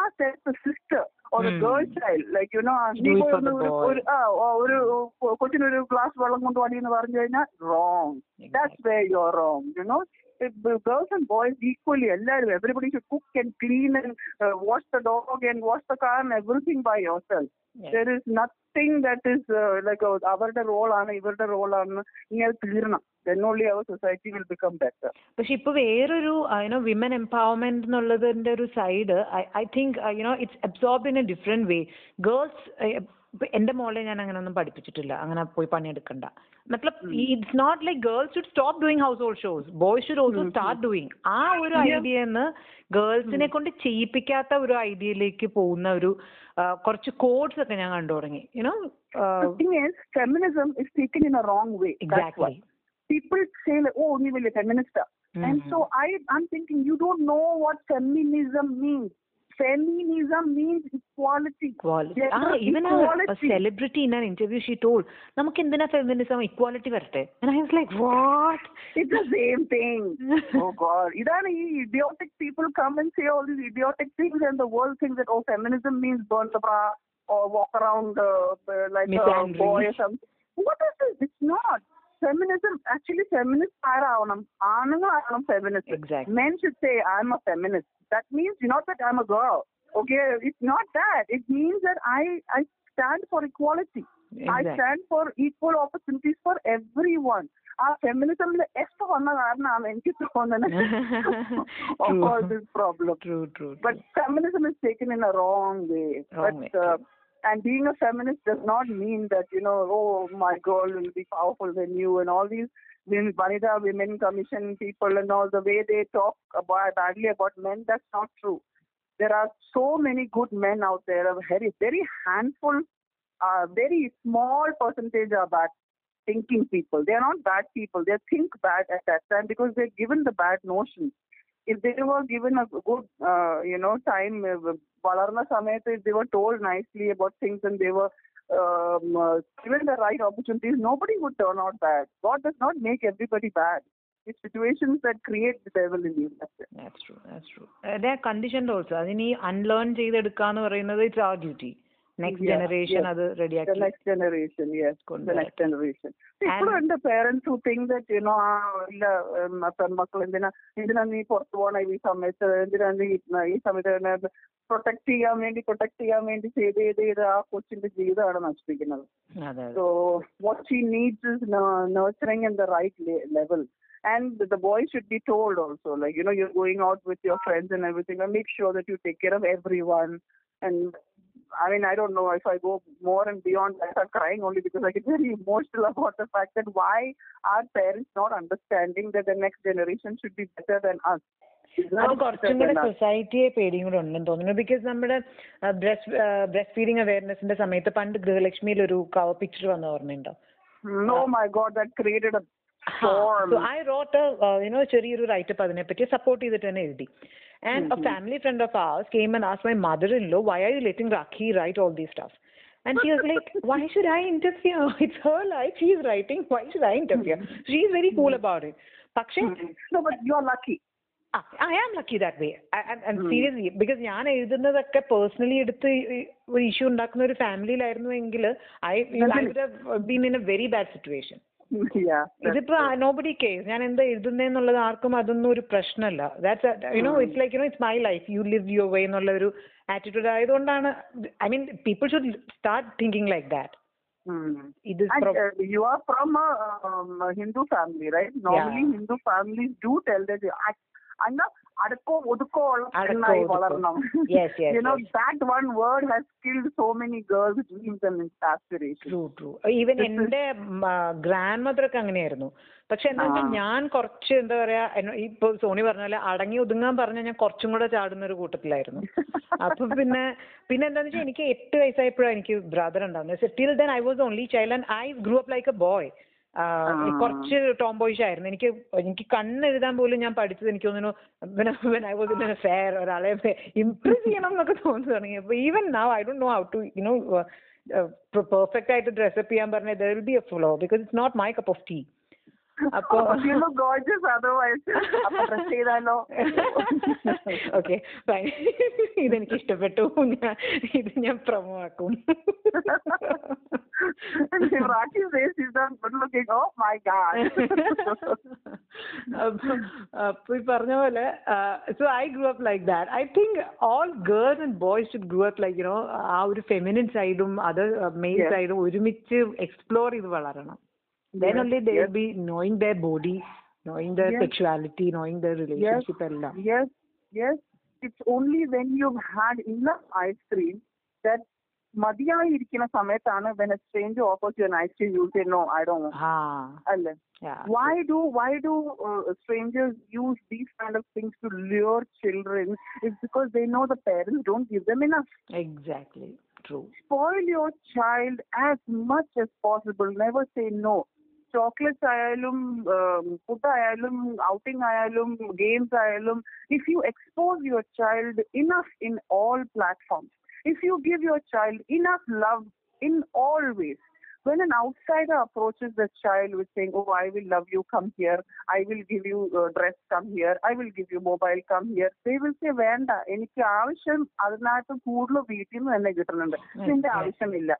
sister or Hmm. Girl child like you no Do it for the boy. ഒരു ആ, ഒരു കൊച്ചിനൊരു ഗ്ലാസ് വെള്ളം കൊണ്ട് വടി എന്ന് പറഞ്ഞു കഴിഞ്ഞാൽ wrong That's where you're wrong, you know. If the girls and boys equally, എല്ലാവരും everybody should cook and clean and uh, wash the dog and wash the car and everything by yourself. there is nothing that is like അവരുടെ റോളാണ് ഇവരുടെ റോളാണെന്ന് ഇനി അത് തീർണം പക്ഷെ ഇപ്പൊ വേറൊരു you know women empowerment എന്നുള്ളതിന്റെ ഒരു side I think you know it's absorb in a different way girls എന്റെ മോളെ ഞാൻ അങ്ങനെ ഒന്നും പഠിപ്പിച്ചിട്ടില്ല. അങ്ങനെ പോയി പണിയെടുക്കണ്ട. മത്ലബ് it's not like girls should stop doing household shows boys should also start doing ആ ഒരു ഐഡിയന്ന് ഗേൾസിനെ കൊണ്ട് ചെയ്യിപ്പിക്കാത്ത ഒരു ഐഡിയയിലേക്ക് പോകുന്ന ഒരു കുറച്ച് കോഡ്സ് ഒക്കെ ഞാൻ കണ്ടു തുടങ്ങി. You know feminism in a wrong way exactly people say oh നീ വലിയ ഫെമിനിസ്റ്റാ and so I I thinking you don't know what feminism means Feminism means equality. Equality. Ah, Gender even a, a equality. celebrity in an interview, she told, നമുക്ക് എന്തിനാ feminism equality വരട്ടെ and I was like, what? It's the same thing. oh God. Idana, idiotic people come and say all these idiotic things and the world thinks that, oh, feminism means burn the bra or walk around uh, uh, like a Misandry. boy or something. What is this? It's not. Feminism, actually feminist ആരാവണം ആണുങ്ങളാവണം feminist. Exactly. Men should say, I'm a feminist. That means not that I'm a girl. Okay, it's not that. It means that I, I stand for equality. I Exactly. stand for equal opportunities for everyone. ആ ഫെമിനിസമിൽ F വന്ന കാരണമാണ് എനിക്ക് തോന്നുന്നത് of all this problem. True, true, But true. feminism is and being a feminist does not mean that, you know, oh, my girl will be powerful than you and all these Vanitha Women Commission people and all the way they talk about badly about men, that's not true. There are so many good men out there, a very, very handful, uh, very small percentage are bad thinking people. They are not bad people. They think bad at that time because they're given the bad notions If they were given a good, uh, you know, time, uh, Valarna Samayat, if they were told nicely about things and they were um, uh, given the right opportunities, nobody would turn out bad. God does not make everybody bad. It's situations that create the devil in you. That's it. That's true. That's true. Uh, they are conditioned also. അതിന് ഈ unlearn ചെയ്തെടുക്കുക എന്ന് പറയുന്നത് it's R duty next Yeah, generation yes. അത് The റെഡിയാക്കി next generation, yes. The കൊണ്ടുവരാൻ. next generation. ഇപ്പോഴും ഉണ്ട് parents who think that, you know, ആ ഇല്ല ഉം, പെൺമക്കൾ എന്തിനാ എന്തിനാ നീ പുറത്തു പോകണം ഈ സമയത്ത് എന്തിനാ നീ ഇ- ഈ സമയത്ത് പ്രൊട്ടക്ട് ചെയ്യാൻ വേണ്ടി പ്രൊട്ടക്ട് ചെയ്യാൻ വേണ്ടി ചെയ്ത് ചെയ്ത് ചെയ്ത് ആ കൊച്ചിന്റെ ജീവിതമാണ് നശിപ്പിക്കുന്നത് അതെ അതെ So what she needs is nu- nurturing in the right le- level. And the boy should be told also, like, you know, you're going out with your friends and everything, and make sure that you take care of everyone. And I mean, I don't know if I go more and beyond that, I'm crying only because I get very emotional about the fact that why are parents not understanding that the next generation should be better than us? അത് കുറച്ചും കൂടെ. സൊസൈറ്റിയെ പേടിയും കൂടെ ഉണ്ടെന്ന് തോന്നുന്നു because നമ്മുടെ breast breast feeding അവയർനെസിന്റെ സമയത്ത് പണ്ട് ഗൃഹലക്ഷ്മിയിൽ ഒരു കവർ പിക്ചർ വന്ന ഓർമ്മയുണ്ടോ No, my God, that created a storm. So I wrote you know ചെറിയൊരു റൈറ്റപ്പ് അതിനെപ്പറ്റി സപ്പോർട്ട് ചെയ്തിട്ട് തന്നെ എഴുതി and a family friend of ours came and asked my mother-in-law why are you letting Rakhi write all these stuff and she was like why should I interfere it's her life She's is writing why should I interfere she is very cool about it പക്ഷേ no, but you're lucky. I am lucky that way seriously because ഞാൻ എഴുതുന്നതൊക്കെ personally എടുത്ത് ഒരു issue ഉണ്ടാക്കുന്ന ഒരു ഫാമിലിയിലായിരുന്നു എങ്കിൽ I been in a very bad situation. ഇതിപ്പോ നോബഡി കെയർ ഞാൻ എന്താ എഴുതുന്നതെന്നുള്ളത് ആർക്കും അതൊന്നും ഒരു പ്രശ്നമല്ല. That's you know it's like you know it's my life you live your way എന്നുള്ള ഒരു ആറ്റിറ്റ്യൂഡ് ആയതുകൊണ്ടാണ്. I mean people should start thinking like that. ഇത് are from a, um, a Hindu family, right? Normally, അന്ന അടക്കോ ഒതുക്കോ ഉള്ള പെണ്ണായി. വളരണം no that one word has killed so many girls dreams and aspiration true true even എന്റെ grandmother ഒക്കെ അങ്ങനെയായിരുന്നു. പക്ഷെ എന്താ വെച്ചാൽ ഞാൻ കുറച്ച് എന്താ പറയാ ഇപ്പൊ സോണി പറഞ്ഞ പോലെ അടങ്ങി ഒതുങ്ങാൻ പറഞ്ഞാൽ ഞാൻ കുറച്ചും കൂടെ ചാടുന്ന ഒരു കൂട്ടത്തിലായിരുന്നു. അപ്പൊ പിന്നെ പിന്നെ എന്താന്ന് വെച്ചാൽ എനിക്ക് എട്ട് വയസ്സായപ്പോഴാണ് എനിക്ക് ബ്രദർ ഉണ്ടാവുന്നത്. Till then I was only child and I grew up like a boy കുറച്ച് ടോംബോയിഷ് ആയിരുന്നു. എനിക്ക് എനിക്ക് കണ്ണെഴുതാൻ പോലും ഞാൻ പഠിച്ചത് എനിക്ക് തോന്നുന്നു ഫെയർ ഒരാളെ ഇംപ്രസ് ചെയ്യണം എന്നൊക്കെ തോന്നി തുടങ്ങി. അപ്പൊ even now I don't know how to you know perfect ആയിട്ട് ഡ്രസ്സപ്പ് ചെയ്യാൻ പറഞ്ഞ there will be a flaw because it's not my cup of tea അപ്പൊ ഓക്കെ ഫൈൻ ഇതെനിക്ക് ഇഷ്ടപ്പെട്ടു. ഇത് ഞാൻ പ്രമോ ആക്കും. if ഇതാണ് were looking, oh my God. ഈ പറഞ്ഞ പോലെ so I grew up like that I think all girls and boys should grew up like you know ആ ഒരു ഫെമിനിൻ സൈഡും അത് മെയിൻ സൈഡും ഒരുമിച്ച് എക്സ്പ്ലോർ ചെയ്ത് വളരണം. Then only the be knowing the body knowing the sexuality knowing the relationship എല്ലാം. It's only when you had enough ice cream that that മതിയായിരിക്കുന്ന സമയത്താണ് when a stranger offers you an ice cream you say no I don't want ആ അല്ലേ yeah why do why do uh, strangers use these kind of things to lure children it's because they know the parents don't give them enough exactly true spoil your child as much as possible never say no chocolates ആയാലും food ആയാലും outing ആയാലും games ആയാലും if you expose your child enough in all platforms if you give your child enough love in all ways, when an outsider approaches the child with saying, "Oh, I will love you, come here. I will give you uh, dress, come here. I will give you mobile, come here." They will say, venda enikku ആവശ്യം അതിനകത്ത് കൂടുതൽ വീട്ടിൽ നിന്ന് തന്നെ കിട്ടുന്നുണ്ട് ഇതിന്റെ illa ആവശ്യമില്ല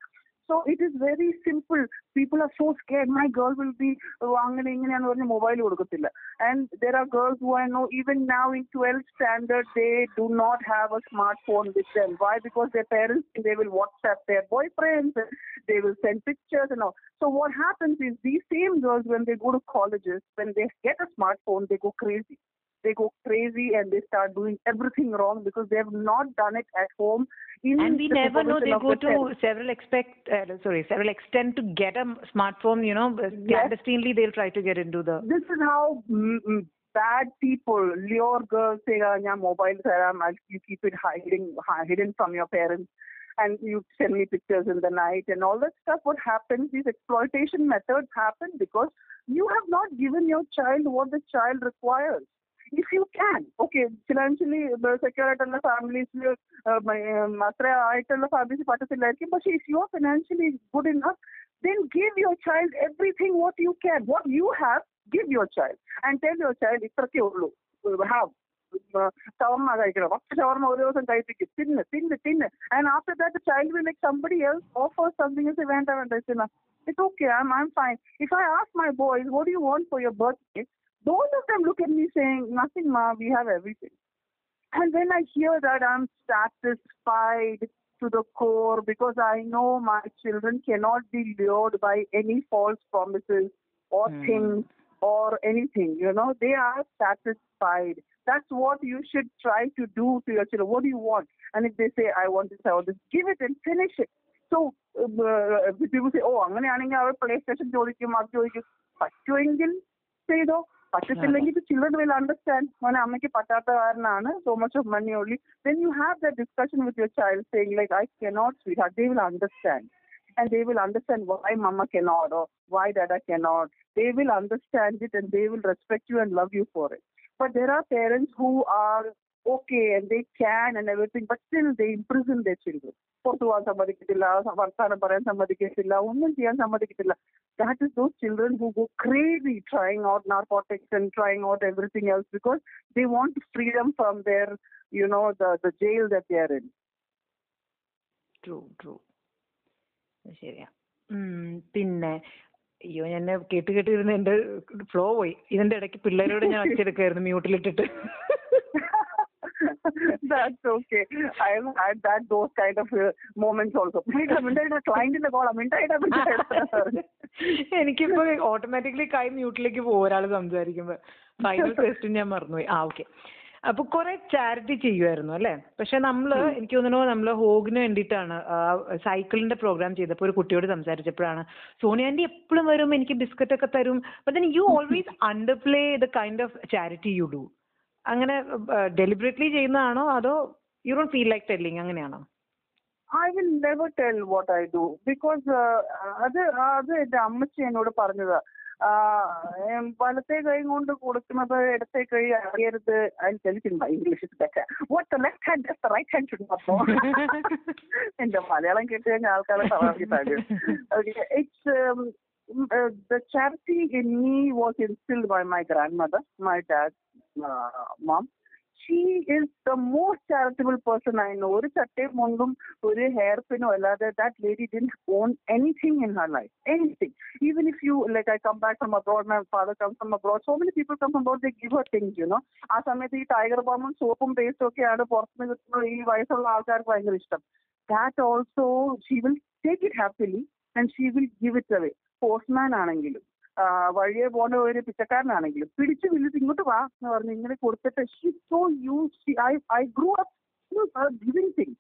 So it is very simple. People are so scared. My girl will be oh, അങ്ങനെ ഇങ്ങനെയാന്ന് പറഞ്ഞ് മൊബൈൽ കൊടുക്കത്തില്ല and there are girls who I know even now in 12th standard they do not have a smartphone with them. Why? Because their parents they will WhatsApp their boyfriends, they will send pictures and all. So what happens is these same girls when they go to colleges, when they get a smartphone, they go crazy. they go crazy and they start doing everything wrong because they have not done it at home. and we never know they go the to several expect uh, sorry several extent to get a smartphone. You know, clandestinely yes. they'll try to get into the. This is how. Mm, mm bad people lure girls say yeah, mobile you keep it hiding hidden from your parents and you send me pictures in the night and all that stuff. What happens, these exploitation methods happen because you have not given your child what the child requires If you can, okay, financially secure ആയിട്ടുള്ള ഫാമിലീസിൽ അത്ര ആയിട്ടുള്ള families പറ്റത്തില്ലായിരിക്കും പക്ഷെ if you are financially good enough, then give your child everything what you can. What you have, give your child. And tell your child, ഇത്രക്കേ ഉള്ളൂ. Have. ഷവർമ കഴിക്കണം പത്ത് ഷവർമ ഒരു ദിവസം കഴിപ്പിക്കും തിന്ന് തിന്ന് തിന്ന് and after that child will like somebody else offer something വേണ്ട വേണ്ട തിന്ന it's okay I I am fine if I ask my boys what you want for your birthday both of them look at me saying, Nothing, ma, we have everything. And when I hear that, I'm satisfied to the core because I know my children cannot be lured by any false promises or Hmm. things or anything. You know, they are satisfied. That's what you should try to do to your children. What do you want? And if they say, I want this, I want this, give it and finish it. So, uh, people say, oh, അങ്ങനെയാണെങ്കിൽ അവർ play station ചോദിക്കും അത് ചോദിക്കും പറ്റുമെങ്കിൽ ചെയ്തോ പറ്റത്തില്ലെങ്കിൽ children will understand മോനെ അമ്മയ്ക്ക് പറ്റാത്ത കാരനാണ് so much of money only then you have the discussion with your child saying like I cannot sweet heart they will understand and they will understand why mama cannot or why dada cannot. They will understand it and they will respect you and love you for it. But there are parents who are okay and they can and everything, but still they imprison their പോകാൻ സമ്മതിക്കത്തില്ല വർത്താനം പറയാൻ സമ്മതിക്കത്തില്ല ഒന്നും ചെയ്യാൻ സമ്മതിക്കത്തില്ല. That is those children who go crazy trying out narcotics and trying out everything else because they want freedom from there you know the jail that in true true ശരിയാ. പിന്നെ അയ്യോ ഞാൻ കേട്ട് കേട്ടിരുന്ന എന്റെ ഫ്ലോ പോയി. ഇതിന്റെ ഇടയ്ക്ക് പിള്ളേരോട് ഞാൻ അച്ചെടുക്കായിരുന്നു മ്യൂട്ടിലിട്ടിട്ട് That's okay. I've had that those kind of uh, moments also. മിണ്ടായിടാ, മിണ്ടായിടാ, client ന്റെ call ആ, മിണ്ടായിടാ, മിണ്ടായിടാ. എനിക്കിപ്പോ ഓട്ടോമാറ്റിക്കലി കൈ മ്യൂട്ടിലേക്ക് പോകും ഒരാൾ സംസാരിക്കുമ്പോ. ഫൈനൽ ക്വസ്റ്റ്യൻ ഞാൻ മറന്നുപോയി. ആ ഓക്കെ അപ്പൊ കുറെ ചാരിറ്റി ചെയ്യുമായിരുന്നു അല്ലെ? പക്ഷെ നമ്മൾ എനിക്ക് തോന്നുന്നു നമ്മൾ ഹോഗിന് വേണ്ടിയിട്ടാണ് സൈക്കിളിന്റെ പ്രോഗ്രാം ചെയ്തപ്പോ ഒരു കുട്ടിയോട് സംസാരിച്ചപ്പോഴാണ് സോണിയ ആന്റി എപ്പോഴും വരും? എനിക്ക് ബിസ്ക്കറ്റ് ഒക്കെ തരും. But you always underplay the kind of charity you do അങ്ങനെ ഡെലിബറേറ്റ്ലി ചെയ്യുന്നതാണോ? അതോ you don't feel like telling അങ്ങനെയാണോ? I will never tell what I do because അത് അത് എന്റെ അമ്മച്ചി എന്നോട് പറഞ്ഞതാ. വലത്തെ കൈ കൊണ്ട് കൊടുക്കുന്നത് ഇടത്തെ കൈ അറിയരുത് അതിന് English what left hand right hand no എന്റെ മലയാളം കേട്ട് കഴിഞ്ഞാൽ ആൾക്കാരെ തളർത്തിട്ടാണ് it's the charity in me was instilled by my grandmother, my dad's mom she is the most charitable person person I ഒരു ചട്ടയും മുണ്ടും ഒരു ഹെയർ പിനോ അല്ലാതെ that lady didn't own anything in her life anything even if you like I come back from abroad my father come from abroad so many people come from abroad they give a think you know ആ സമയത്ത് ഈ tiger ബോമും സോപ്പും പേസ്റ്റും ഒക്കെയാണ് പുറത്തുനിന്ന് കിട്ടുന്ന ഈ വയസ്സുള്ള ആൾക്കാർക്ക് ഭയങ്കര ഇഷ്ടം. That also she will take it happily and she will give it away postman ആണെങ്കിലും. വഴിയെ പോണ ഒരു പിച്ചക്കാരനാണെങ്കിലും പിടിച്ചു വില്ലിട്ട് ഇങ്ങോട്ട് വാ എന്ന് പറഞ്ഞ് ഇങ്ങനെ കൊടുത്തിട്ട് she so you I I grew up giving thing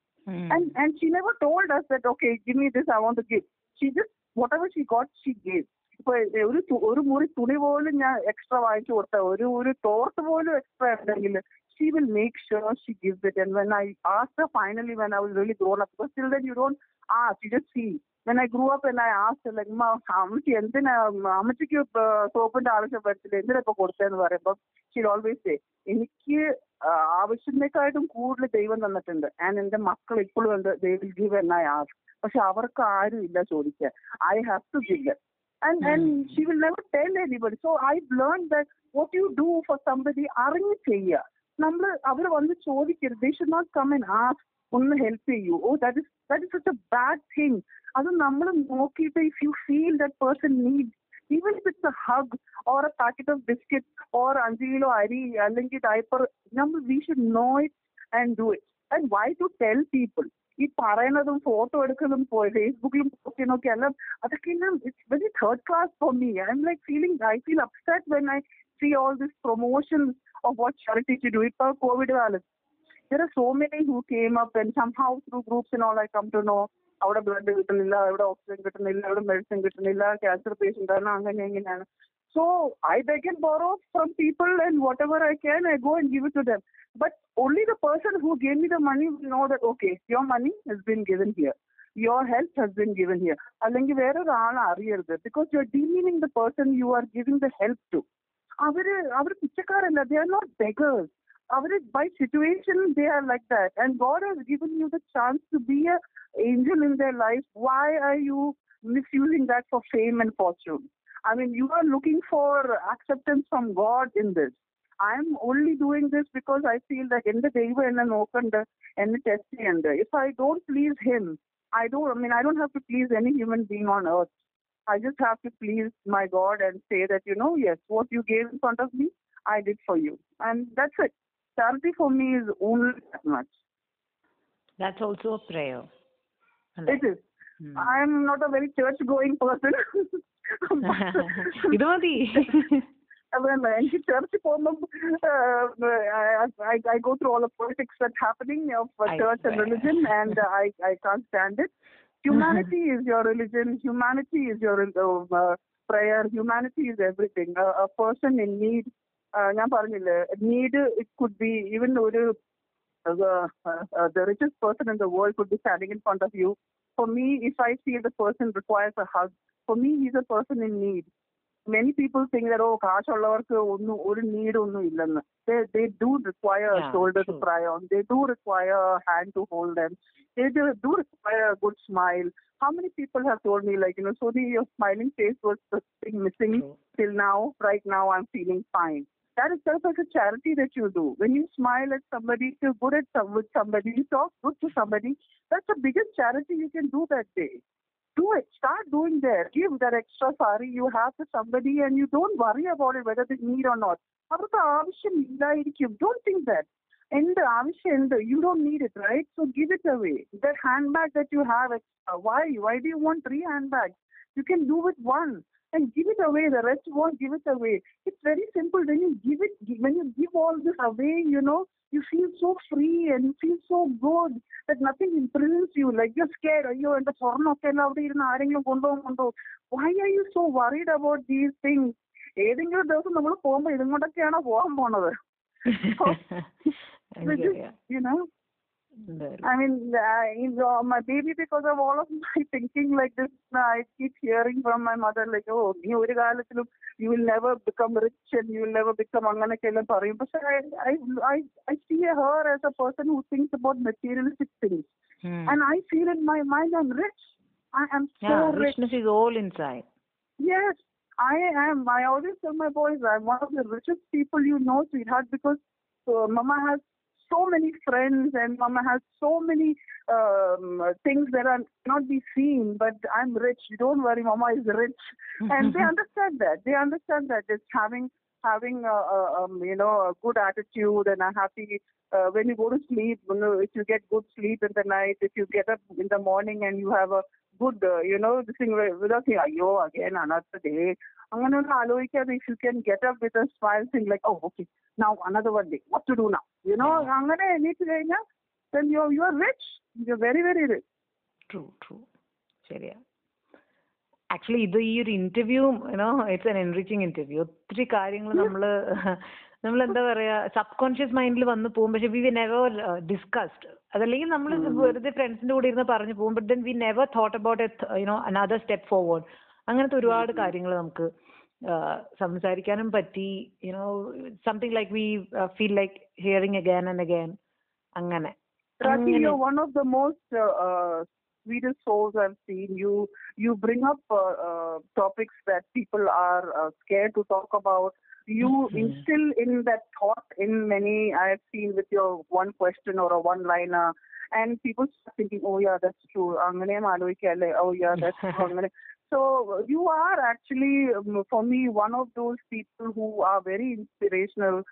and and she never told us that okay give me this I won't give she just whatever she got she gave ഇപ്പൊ ഒരു ഒരു മുറി തുണി പോലും ഞാൻ എക്സ്ട്രാ വാങ്ങിച്ചു കൊടുത്ത ഒരു ഒരു തോർത്ത് പോലും എക്സ്ട്രാ ഉണ്ടെങ്കിൽ she will make sure she gives it and when I ask finally when I will really grown up because till then you don't ask you just see when i grew up and i asked like "ഉമ്മ, അമ്മച്ചി എന്തിനാ അമ്മച്ചിക്ക് സോപ്പിന്റെ ആവശ്യം വരത്തില്ല എന്തിനാ ഇപ്പൊ കൊടുത്തതെന്ന് പറയുമ്പോ she'll always say എനിക്ക് ആവശ്യത്തിനേക്കാട്ടും കൂടുതൽ ദൈവം തന്നിട്ടുണ്ട്. ആൻഡ് എന്റെ മക്കൾ ഇപ്പോഴും ഉണ്ട്. ദൈവ ഗീവ് എന്ന ഐ ആസ്ക് പക്ഷെ അവർക്ക് ആരും ഇല്ല ചോദിക്കാൻ. I have to give and and she will never tell anybody so I learn that what you do for somebody അറിഞ്ഞ് ചെയ്യുക. നമ്മൾ അവർ വന്ന് ചോദിക്കരുത്. They should not come and ask ഒന്ന് ഹെൽപ്പ് ചെയ്യൂ oh that is that is such a bad thing അത് നമ്മൾ നോക്കിയിട്ട് if you feel that person need even if it's a hug or a packet of biscuits or അഞ്ച് kilo അരി അല്ലെങ്കിൽ diaper നമ്മൾ we should know it and do it and why to tell people ഈ പറയുന്നതും photo എടുക്കുന്നതും ഫേസ്ബുക്കിലും post ചെയ്യുന്നതൊക്കെ എല്ലാം അതൊക്കെ എല്ലാം it's very third class for me I am like feeling I feel upset when I see all these promotions of what charity to do. It's COVID കാലത്ത് there are so many who came up and somehow through groups and all I come to know അവിടെ blood കിട്ടുന്നില്ല അവിടെ oxygen കിട്ടുന്നില്ല അവിടെ medicine കിട്ടുന്നില്ല cancer patient ആണ് അങ്ങനെ ഇങ്ങനെയാണ് so I beg and borrow from people and whatever I can I go and give it to them but only the person who gave me the money will know that okay your money has been given here your health has been given here അല്ലെങ്കിൽ വേറൊരാൾ അറിയരുത് because you are dealing the person you are giving the help to അവര് അവർ പിച്ചക്കാരല്ല they are not beggars average by situation they are like that. And god has given you the chance to be an angel in their life. Why are you misusing that for fame and fortune? I mean you are looking for acceptance from god in this. I'm only doing this because i feel that in the day when an open and test and if i don't please him i don't i mean i don't have to please any human being on earth. I just have to please my God and say that, you know, yes, what you gave in front of me, I did for you. And that's it. Charity for me is only that much. That's also a prayer. It is. I'm not a very church going person. ഇത് മതി when എനിക്ക് church പോകുമ്പോൾ I go through all the politics that's happening of uh, I church and swear. religion and uh, I I can't stand it. Humanity is your religion. Humanity is your uh, prayer. Humanity A, a. Uh, ഞാൻ പറഞ്ഞില്ലേ need it could be even ഒരു uh, uh, the richest person in the world could be standing in front of you. For me, if I feel the person requires a hug, for me he's a person in need. Many people think that oh കാശുള്ളവർക്ക് ഒന്നും ഒരു need ഒന്നും ഇല്ലെന്ന്. They they do require a Yeah, shoulder to cry on. They do require a hand to hold them. They do, do require a good smile. How many people have told me like you know, Sodhi, your smiling face was the thing missing True. till now. Right now, I'm feeling fine. That itself is a charity that you do. When you smile at somebody, feel good at some, with somebody, you talk good to somebody, that's the biggest charity you can do that day. Do it. Start doing there. Give that extra sari you have to somebody and you don't worry about it whether they need or not. അവർക്ക് ആവശ്യമില്ലായിരിക്കും don't think that എന്ത് ആവശ്യം എന്ത് you don't need it right so give it away that hand bag that you have Y Y do you want three hand bags U can do with one and give it away. The rest won't give it away. It's very simple. When you give it, when you give all this away, you know, you feel so free and you feel so good that nothing imprisons you. Like you're scared. അയ്യോ എന്റെ സ്വർണമൊക്കെ എല്ലാം അവിടെ ഇരുന്ന് ആരെങ്കിലും കൊണ്ടുപോകുന്നുണ്ടോ why are you so worried about these things ഏതെങ്കിലും ദിവസം നമ്മൾ പോകുമ്പോൾ ഇതും കൊണ്ടൊക്കെയാണോ പോകാൻ പോണത് എനിക്കറിയാം you know എന്തായാലും I mean, uh, you know, my baby, because of all of my thinking like this, I keep hearing from my mother like, oh, നീ ഒരു കാലത്തിലും you will never become rich and you will never become അങ്ങനെയൊക്കെ എല്ലാം പറയും പക്ഷെ I, I, I, I see her as a person who thinks about materialistic things. Hmm. And I feel in my mind I'm rich. I am so Yeah, rich. richness is all inside. Yes, I am. I always tell my boys I'm one of the richest people you know, sweetheart, because uh, Mama has so many friends and Mama has so many um, things that are not be seen. But I'm rich. Don't worry, Mama is rich, and they understand that. They understand that it's having having a, a, um, you know a good attitude and a happy. Uh, when you go to sleep, you know, if you get good sleep in the night, if you get up in the morning and you have a good you know thing without അയ്യോ again another day അങ്ങനെ ഒന്നും ആലോചിക്കാതെ if you can get up with smile thing like oh okay now another one day what to do now you know അങ്ങനെ എണീറ്റ് കഴിഞ്ഞാൽ then you're you're rich. You're very very rich true true ശരിയാ. Actually ഇത് ഈ ഒരു interview you know it's en enriching interview ഒത്തിരി കാര്യങ്ങൾ നമ്മൾ നമ്മൾ എന്താ പറയാ സബ് കോൺഷ്യസ് മൈൻഡിൽ വന്ന് പോകും. പക്ഷെ വി നെവർ ഡിസ്കസ്ഡ് അതല്ലെങ്കിൽ നമ്മൾ വെറുതെ ഫ്രണ്ട്സിന്റെ കൂടെ ഇരുന്ന് പറഞ്ഞു പോകും. But then we never thought about you know another step forward അങ്ങനത്തെ ഒരുപാട് കാര്യങ്ങൾ നമുക്ക് സംസാരിക്കാനും പറ്റി. You know something like we feel like hearing again and again അങ്ങനെ. അങ്ങനെ. you're one of the most uh, uh, sweetest souls I've seen. You you bring up uh, uh, topics that people are uh, scared to talk about. you instill in that thought in many i have seen with your one question or a one liner and people start thinking oh yeah that's true. Oh yeah that's true so you are actually um, for me one of those people who are very inspirational.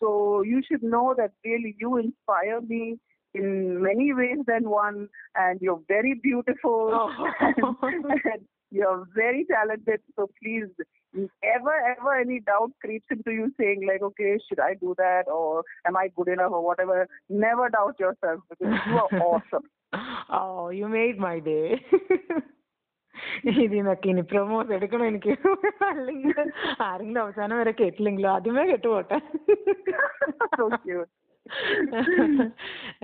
So you should know that really you inspire me in many ways than one and you're very beautiful oh. and, and you're very talented. So please ever, ever any doubt creeps into you saying like, okay, should I do that or am I good enough or whatever, never doubt yourself because you are awesome. Oh, you made my day. ഇതിന്നൊക്കെ ഇനി promos എടുക്കണം എനിക്ക് അല്ലെങ്കിൽ ആരെങ്കിലും അവസാനം വരെ കേട്ടില്ലെങ്കിലും ആദ്യമേ കേട്ടുപോട്ടെ.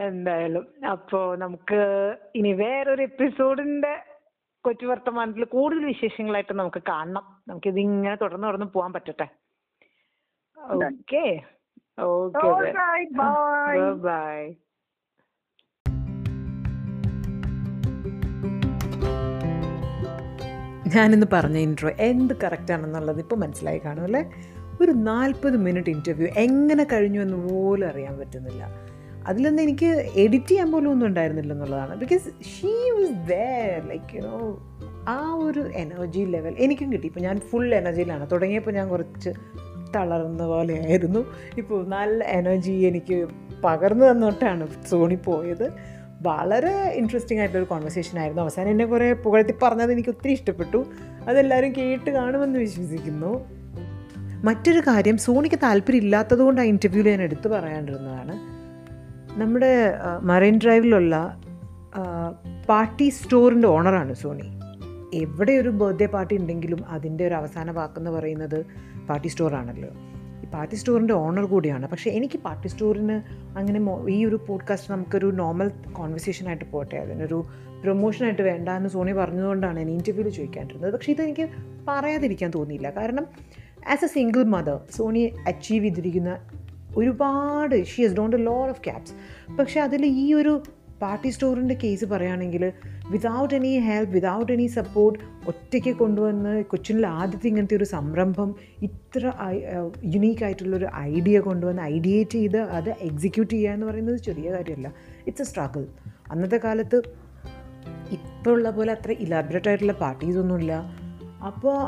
എന്തായാലും അപ്പോ നമുക്ക് ഇനി വേറൊരു എപ്പിസോഡിന്റെ കൊച്ചു വർത്തമാനത്തിൽ കൂടുതൽ വിശേഷങ്ങളായിട്ട് നമുക്ക് കാണണം. നമുക്ക് ഇങ്ങനെ തുടർന്ന് തുടർന്ന് പോകാൻ പറ്റട്ടെ. ഓക്കെ. Okay bye. ബൈ ഞാനിന്ന് പറഞ്ഞ ഇൻട്രോ എന്ത് കറക്റ്റാണെന്നുള്ളത് ഇപ്പോൾ മനസ്സിലായി കാണും അല്ലേ? ഒരു നാൽപ്പത് മിനിറ്റ് ഇന്റർവ്യൂ എങ്ങനെ കഴിഞ്ഞു എന്ന് പോലും അറിയാൻ പറ്റുന്നില്ല. അതിലൊന്നും എനിക്ക് എഡിറ്റ് ചെയ്യാൻ പോലും ഒന്നും ഉണ്ടായിരുന്നില്ല എന്നുള്ളതാണ് because she was there like you know ആ ഒരു എനർജി ലെവൽ എനിക്കും കിട്ടി. ഇപ്പോൾ ഞാൻ ഫുൾ എനർജിയിലാണ് തുടങ്ങിയപ്പോൾ ഞാൻ കുറച്ച് തളർന്ന പോലെയായിരുന്നു. ഇപ്പോൾ നല്ല എനർജി എനിക്ക് പകർന്നു തന്നിട്ടാണ് സോണി പോയത്. വളരെ ഇൻട്രസ്റ്റിംഗ് ആയിട്ടുള്ളൊരു കോൺവെർസേഷൻ ആയിരുന്നു. അവസാനം എന്നെ കുറേ പുകഴ്ത്തി പറഞ്ഞത് എനിക്ക് ഒത്തിരി ഇഷ്ടപ്പെട്ടു. അതെല്ലാവരും കേട്ട് കാണുമെന്ന് വിശ്വസിക്കുന്നു. മറ്റൊരു കാര്യം സോണിക്ക് താല്പര്യം ഇല്ലാത്തതുകൊണ്ട് ആ ഇന്റർവ്യൂവിൽ ഞാൻ എടുത്തു പറയാണ്ടിരുന്നതാണ്. നമ്മുടെ മറൈൻ ഡ്രൈവിലുള്ള പാർട്ടി സ്റ്റോറിന്റെ ഓണറാണ് സോണി. എവിടെ ഒരു ബർത്ത്ഡേ പാർട്ടി ഉണ്ടെങ്കിലും അതിന്റെ ഒരു അവസാന വാക്കെന്ന് പറയുന്നത് പാർട്ടി സ്റ്റോറാണല്ലോ ഈ പാർട്ടി സ്റ്റോറിന്റെ ഓണർ കൂടിയാണ്. പക്ഷേ എനിക്ക് പാർട്ടി സ്റ്റോറിന് അങ്ങനെ ഈ ഒരു പോഡ്കാസ്റ്റ് നമുക്കൊരു നോർമൽ കോൺവെർസേഷനായിട്ട് പോട്ടെ. അതിനൊരു പ്രൊമോഷനായിട്ട് വേണ്ട എന്ന് സോണി പറഞ്ഞതുകൊണ്ടാണ് ഞാൻ ഇന്റർവ്യൂവിൽ ചോദിക്കാണ്ടിരുന്നത്. പക്ഷേ ഇതെനിക്ക് പറയാതിരിക്കാൻ തോന്നിയില്ല. കാരണം as a single mother Soni achieve ചെയ്തിരിക്കുന്ന ഒരുപാട് she has done a lot of caps പക്ഷേ അതിൽ ഈ ഒരു പാർട്ടി സ്റ്റോറിന്റെ കേസ് പറയുകയാണെങ്കിൽ without any help without any support ഒറ്റയ്ക്ക് കൊണ്ടുവന്ന് കൊച്ചിനിൽ ആദ്യത്തെ ഇങ്ങനത്തെ ഒരു സംരംഭം ഇത്ര യുണീക്കായിട്ടുള്ളൊരു ഐഡിയ കൊണ്ടുവന്ന് ഐഡിയേറ്റ് ചെയ്ത് അത് എക്സിക്യൂട്ട് ചെയ്യുക എന്ന് പറയുന്നത് ചെറിയ കാര്യമല്ല. ഇറ്റ്സ് എ സ്ട്രഗിൾ അന്നത്തെ കാലത്ത് ഇപ്പോഴുള്ള പോലെ അത്ര ഇലാബറേറ്റ് ആയിട്ടുള്ള പാർട്ടീസ് ഒന്നുമില്ല. അപ്പോൾ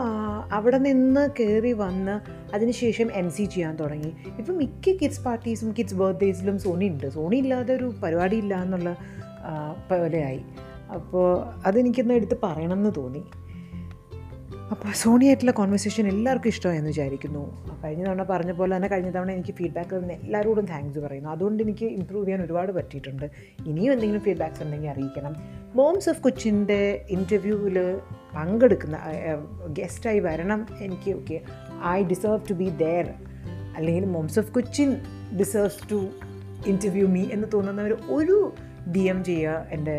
അവിടെ നിന്ന് കയറി വന്ന് അതിനുശേഷം എം സി ചെയ്യാൻ തുടങ്ങി. ഇപ്പം മിക്ക കിഡ്സ് പാർട്ടീസും കിഡ്സ് ബർത്ത്ഡേസിലും സോണി ഉണ്ട്. സോണി ഇല്ലാതെ ഒരു പരിപാടി ഇല്ല എന്നുള്ള പോലെയായി. അപ്പോൾ അതെനിക്കൊന്ന് എടുത്ത് പറയണമെന്ന് തോന്നി. അപ്പോൾ സോണിയായിട്ടുള്ള കോൺവെർസേഷൻ എല്ലാവർക്കും ഇഷ്ടമായെന്ന് വിചാരിക്കുന്നു. കഴിഞ്ഞ തവണ പറഞ്ഞ പോലെ തന്നെ കഴിഞ്ഞ തവണ എനിക്ക് ഫീഡ്ബാക്ക് തന്ന എല്ലാവരോടും താങ്ക്സ് പറയുന്നു. അതുകൊണ്ട് എനിക്ക് ഇമ്പ്രൂവ് ചെയ്യാൻ ഒരുപാട് പറ്റിയിട്ടുണ്ട്. ഇനിയും എന്തെങ്കിലും ഫീഡ്ബാക്ക്സ് ഉണ്ടെങ്കിൽ അറിയിക്കണം. മോംസ് ഓഫ് കൊച്ചിന്റെ ഇന്റർവ്യൂവിൽ പങ്കെടുക്കുന്ന ഗസ്റ്റായി വരണം എനിക്ക് okay I deserve to be there അല്ലെങ്കിൽ moms of Cochin deserves to interview me എന്ന് തോന്നുന്നവർ ഒരു ഡി എം ചെയ്യുക എന്റെ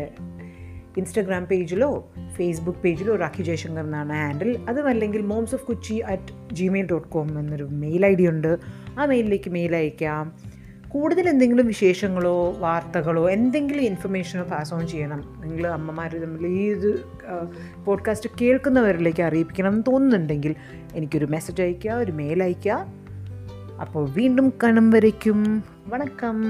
ഇൻസ്റ്റഗ്രാം പേജിലോ ഫേസ്ബുക്ക് പേജിലോ രാഖി ജയശങ്കർ എന്നാണ് ഹാൻഡിൽ അതുമല്ലെങ്കിൽ moms of Kochi at Gmail dot com എന്നൊരു മെയിൽ ഐ ഡി ഉണ്ട്. ആ മെയിലിലേക്ക് മെയിൽ അയക്കാം. കൂടുതൽ എന്തെങ്കിലും വിശേഷങ്ങളോ വാർത്തകളോ എന്തെങ്കിലും ഇൻഫർമേഷനോ പാസ് ഓൺ ചെയ്യണം. നിങ്ങൾ അമ്മമാർ തമ്മിൽ ഈ ഇത് പോഡ്കാസ്റ്റ് കേൾക്കുന്നവരിലേക്ക് അറിയിപ്പിക്കണം എന്ന് തോന്നുന്നുണ്ടെങ്കിൽ എനിക്കൊരു മെസ്സേജ് അയയ്ക്കുക ഒരു മെയിൽ അയയ്ക്കുക. അപ്പോൾ വീണ്ടും കാണും വരയ്ക്കും. വണക്കം.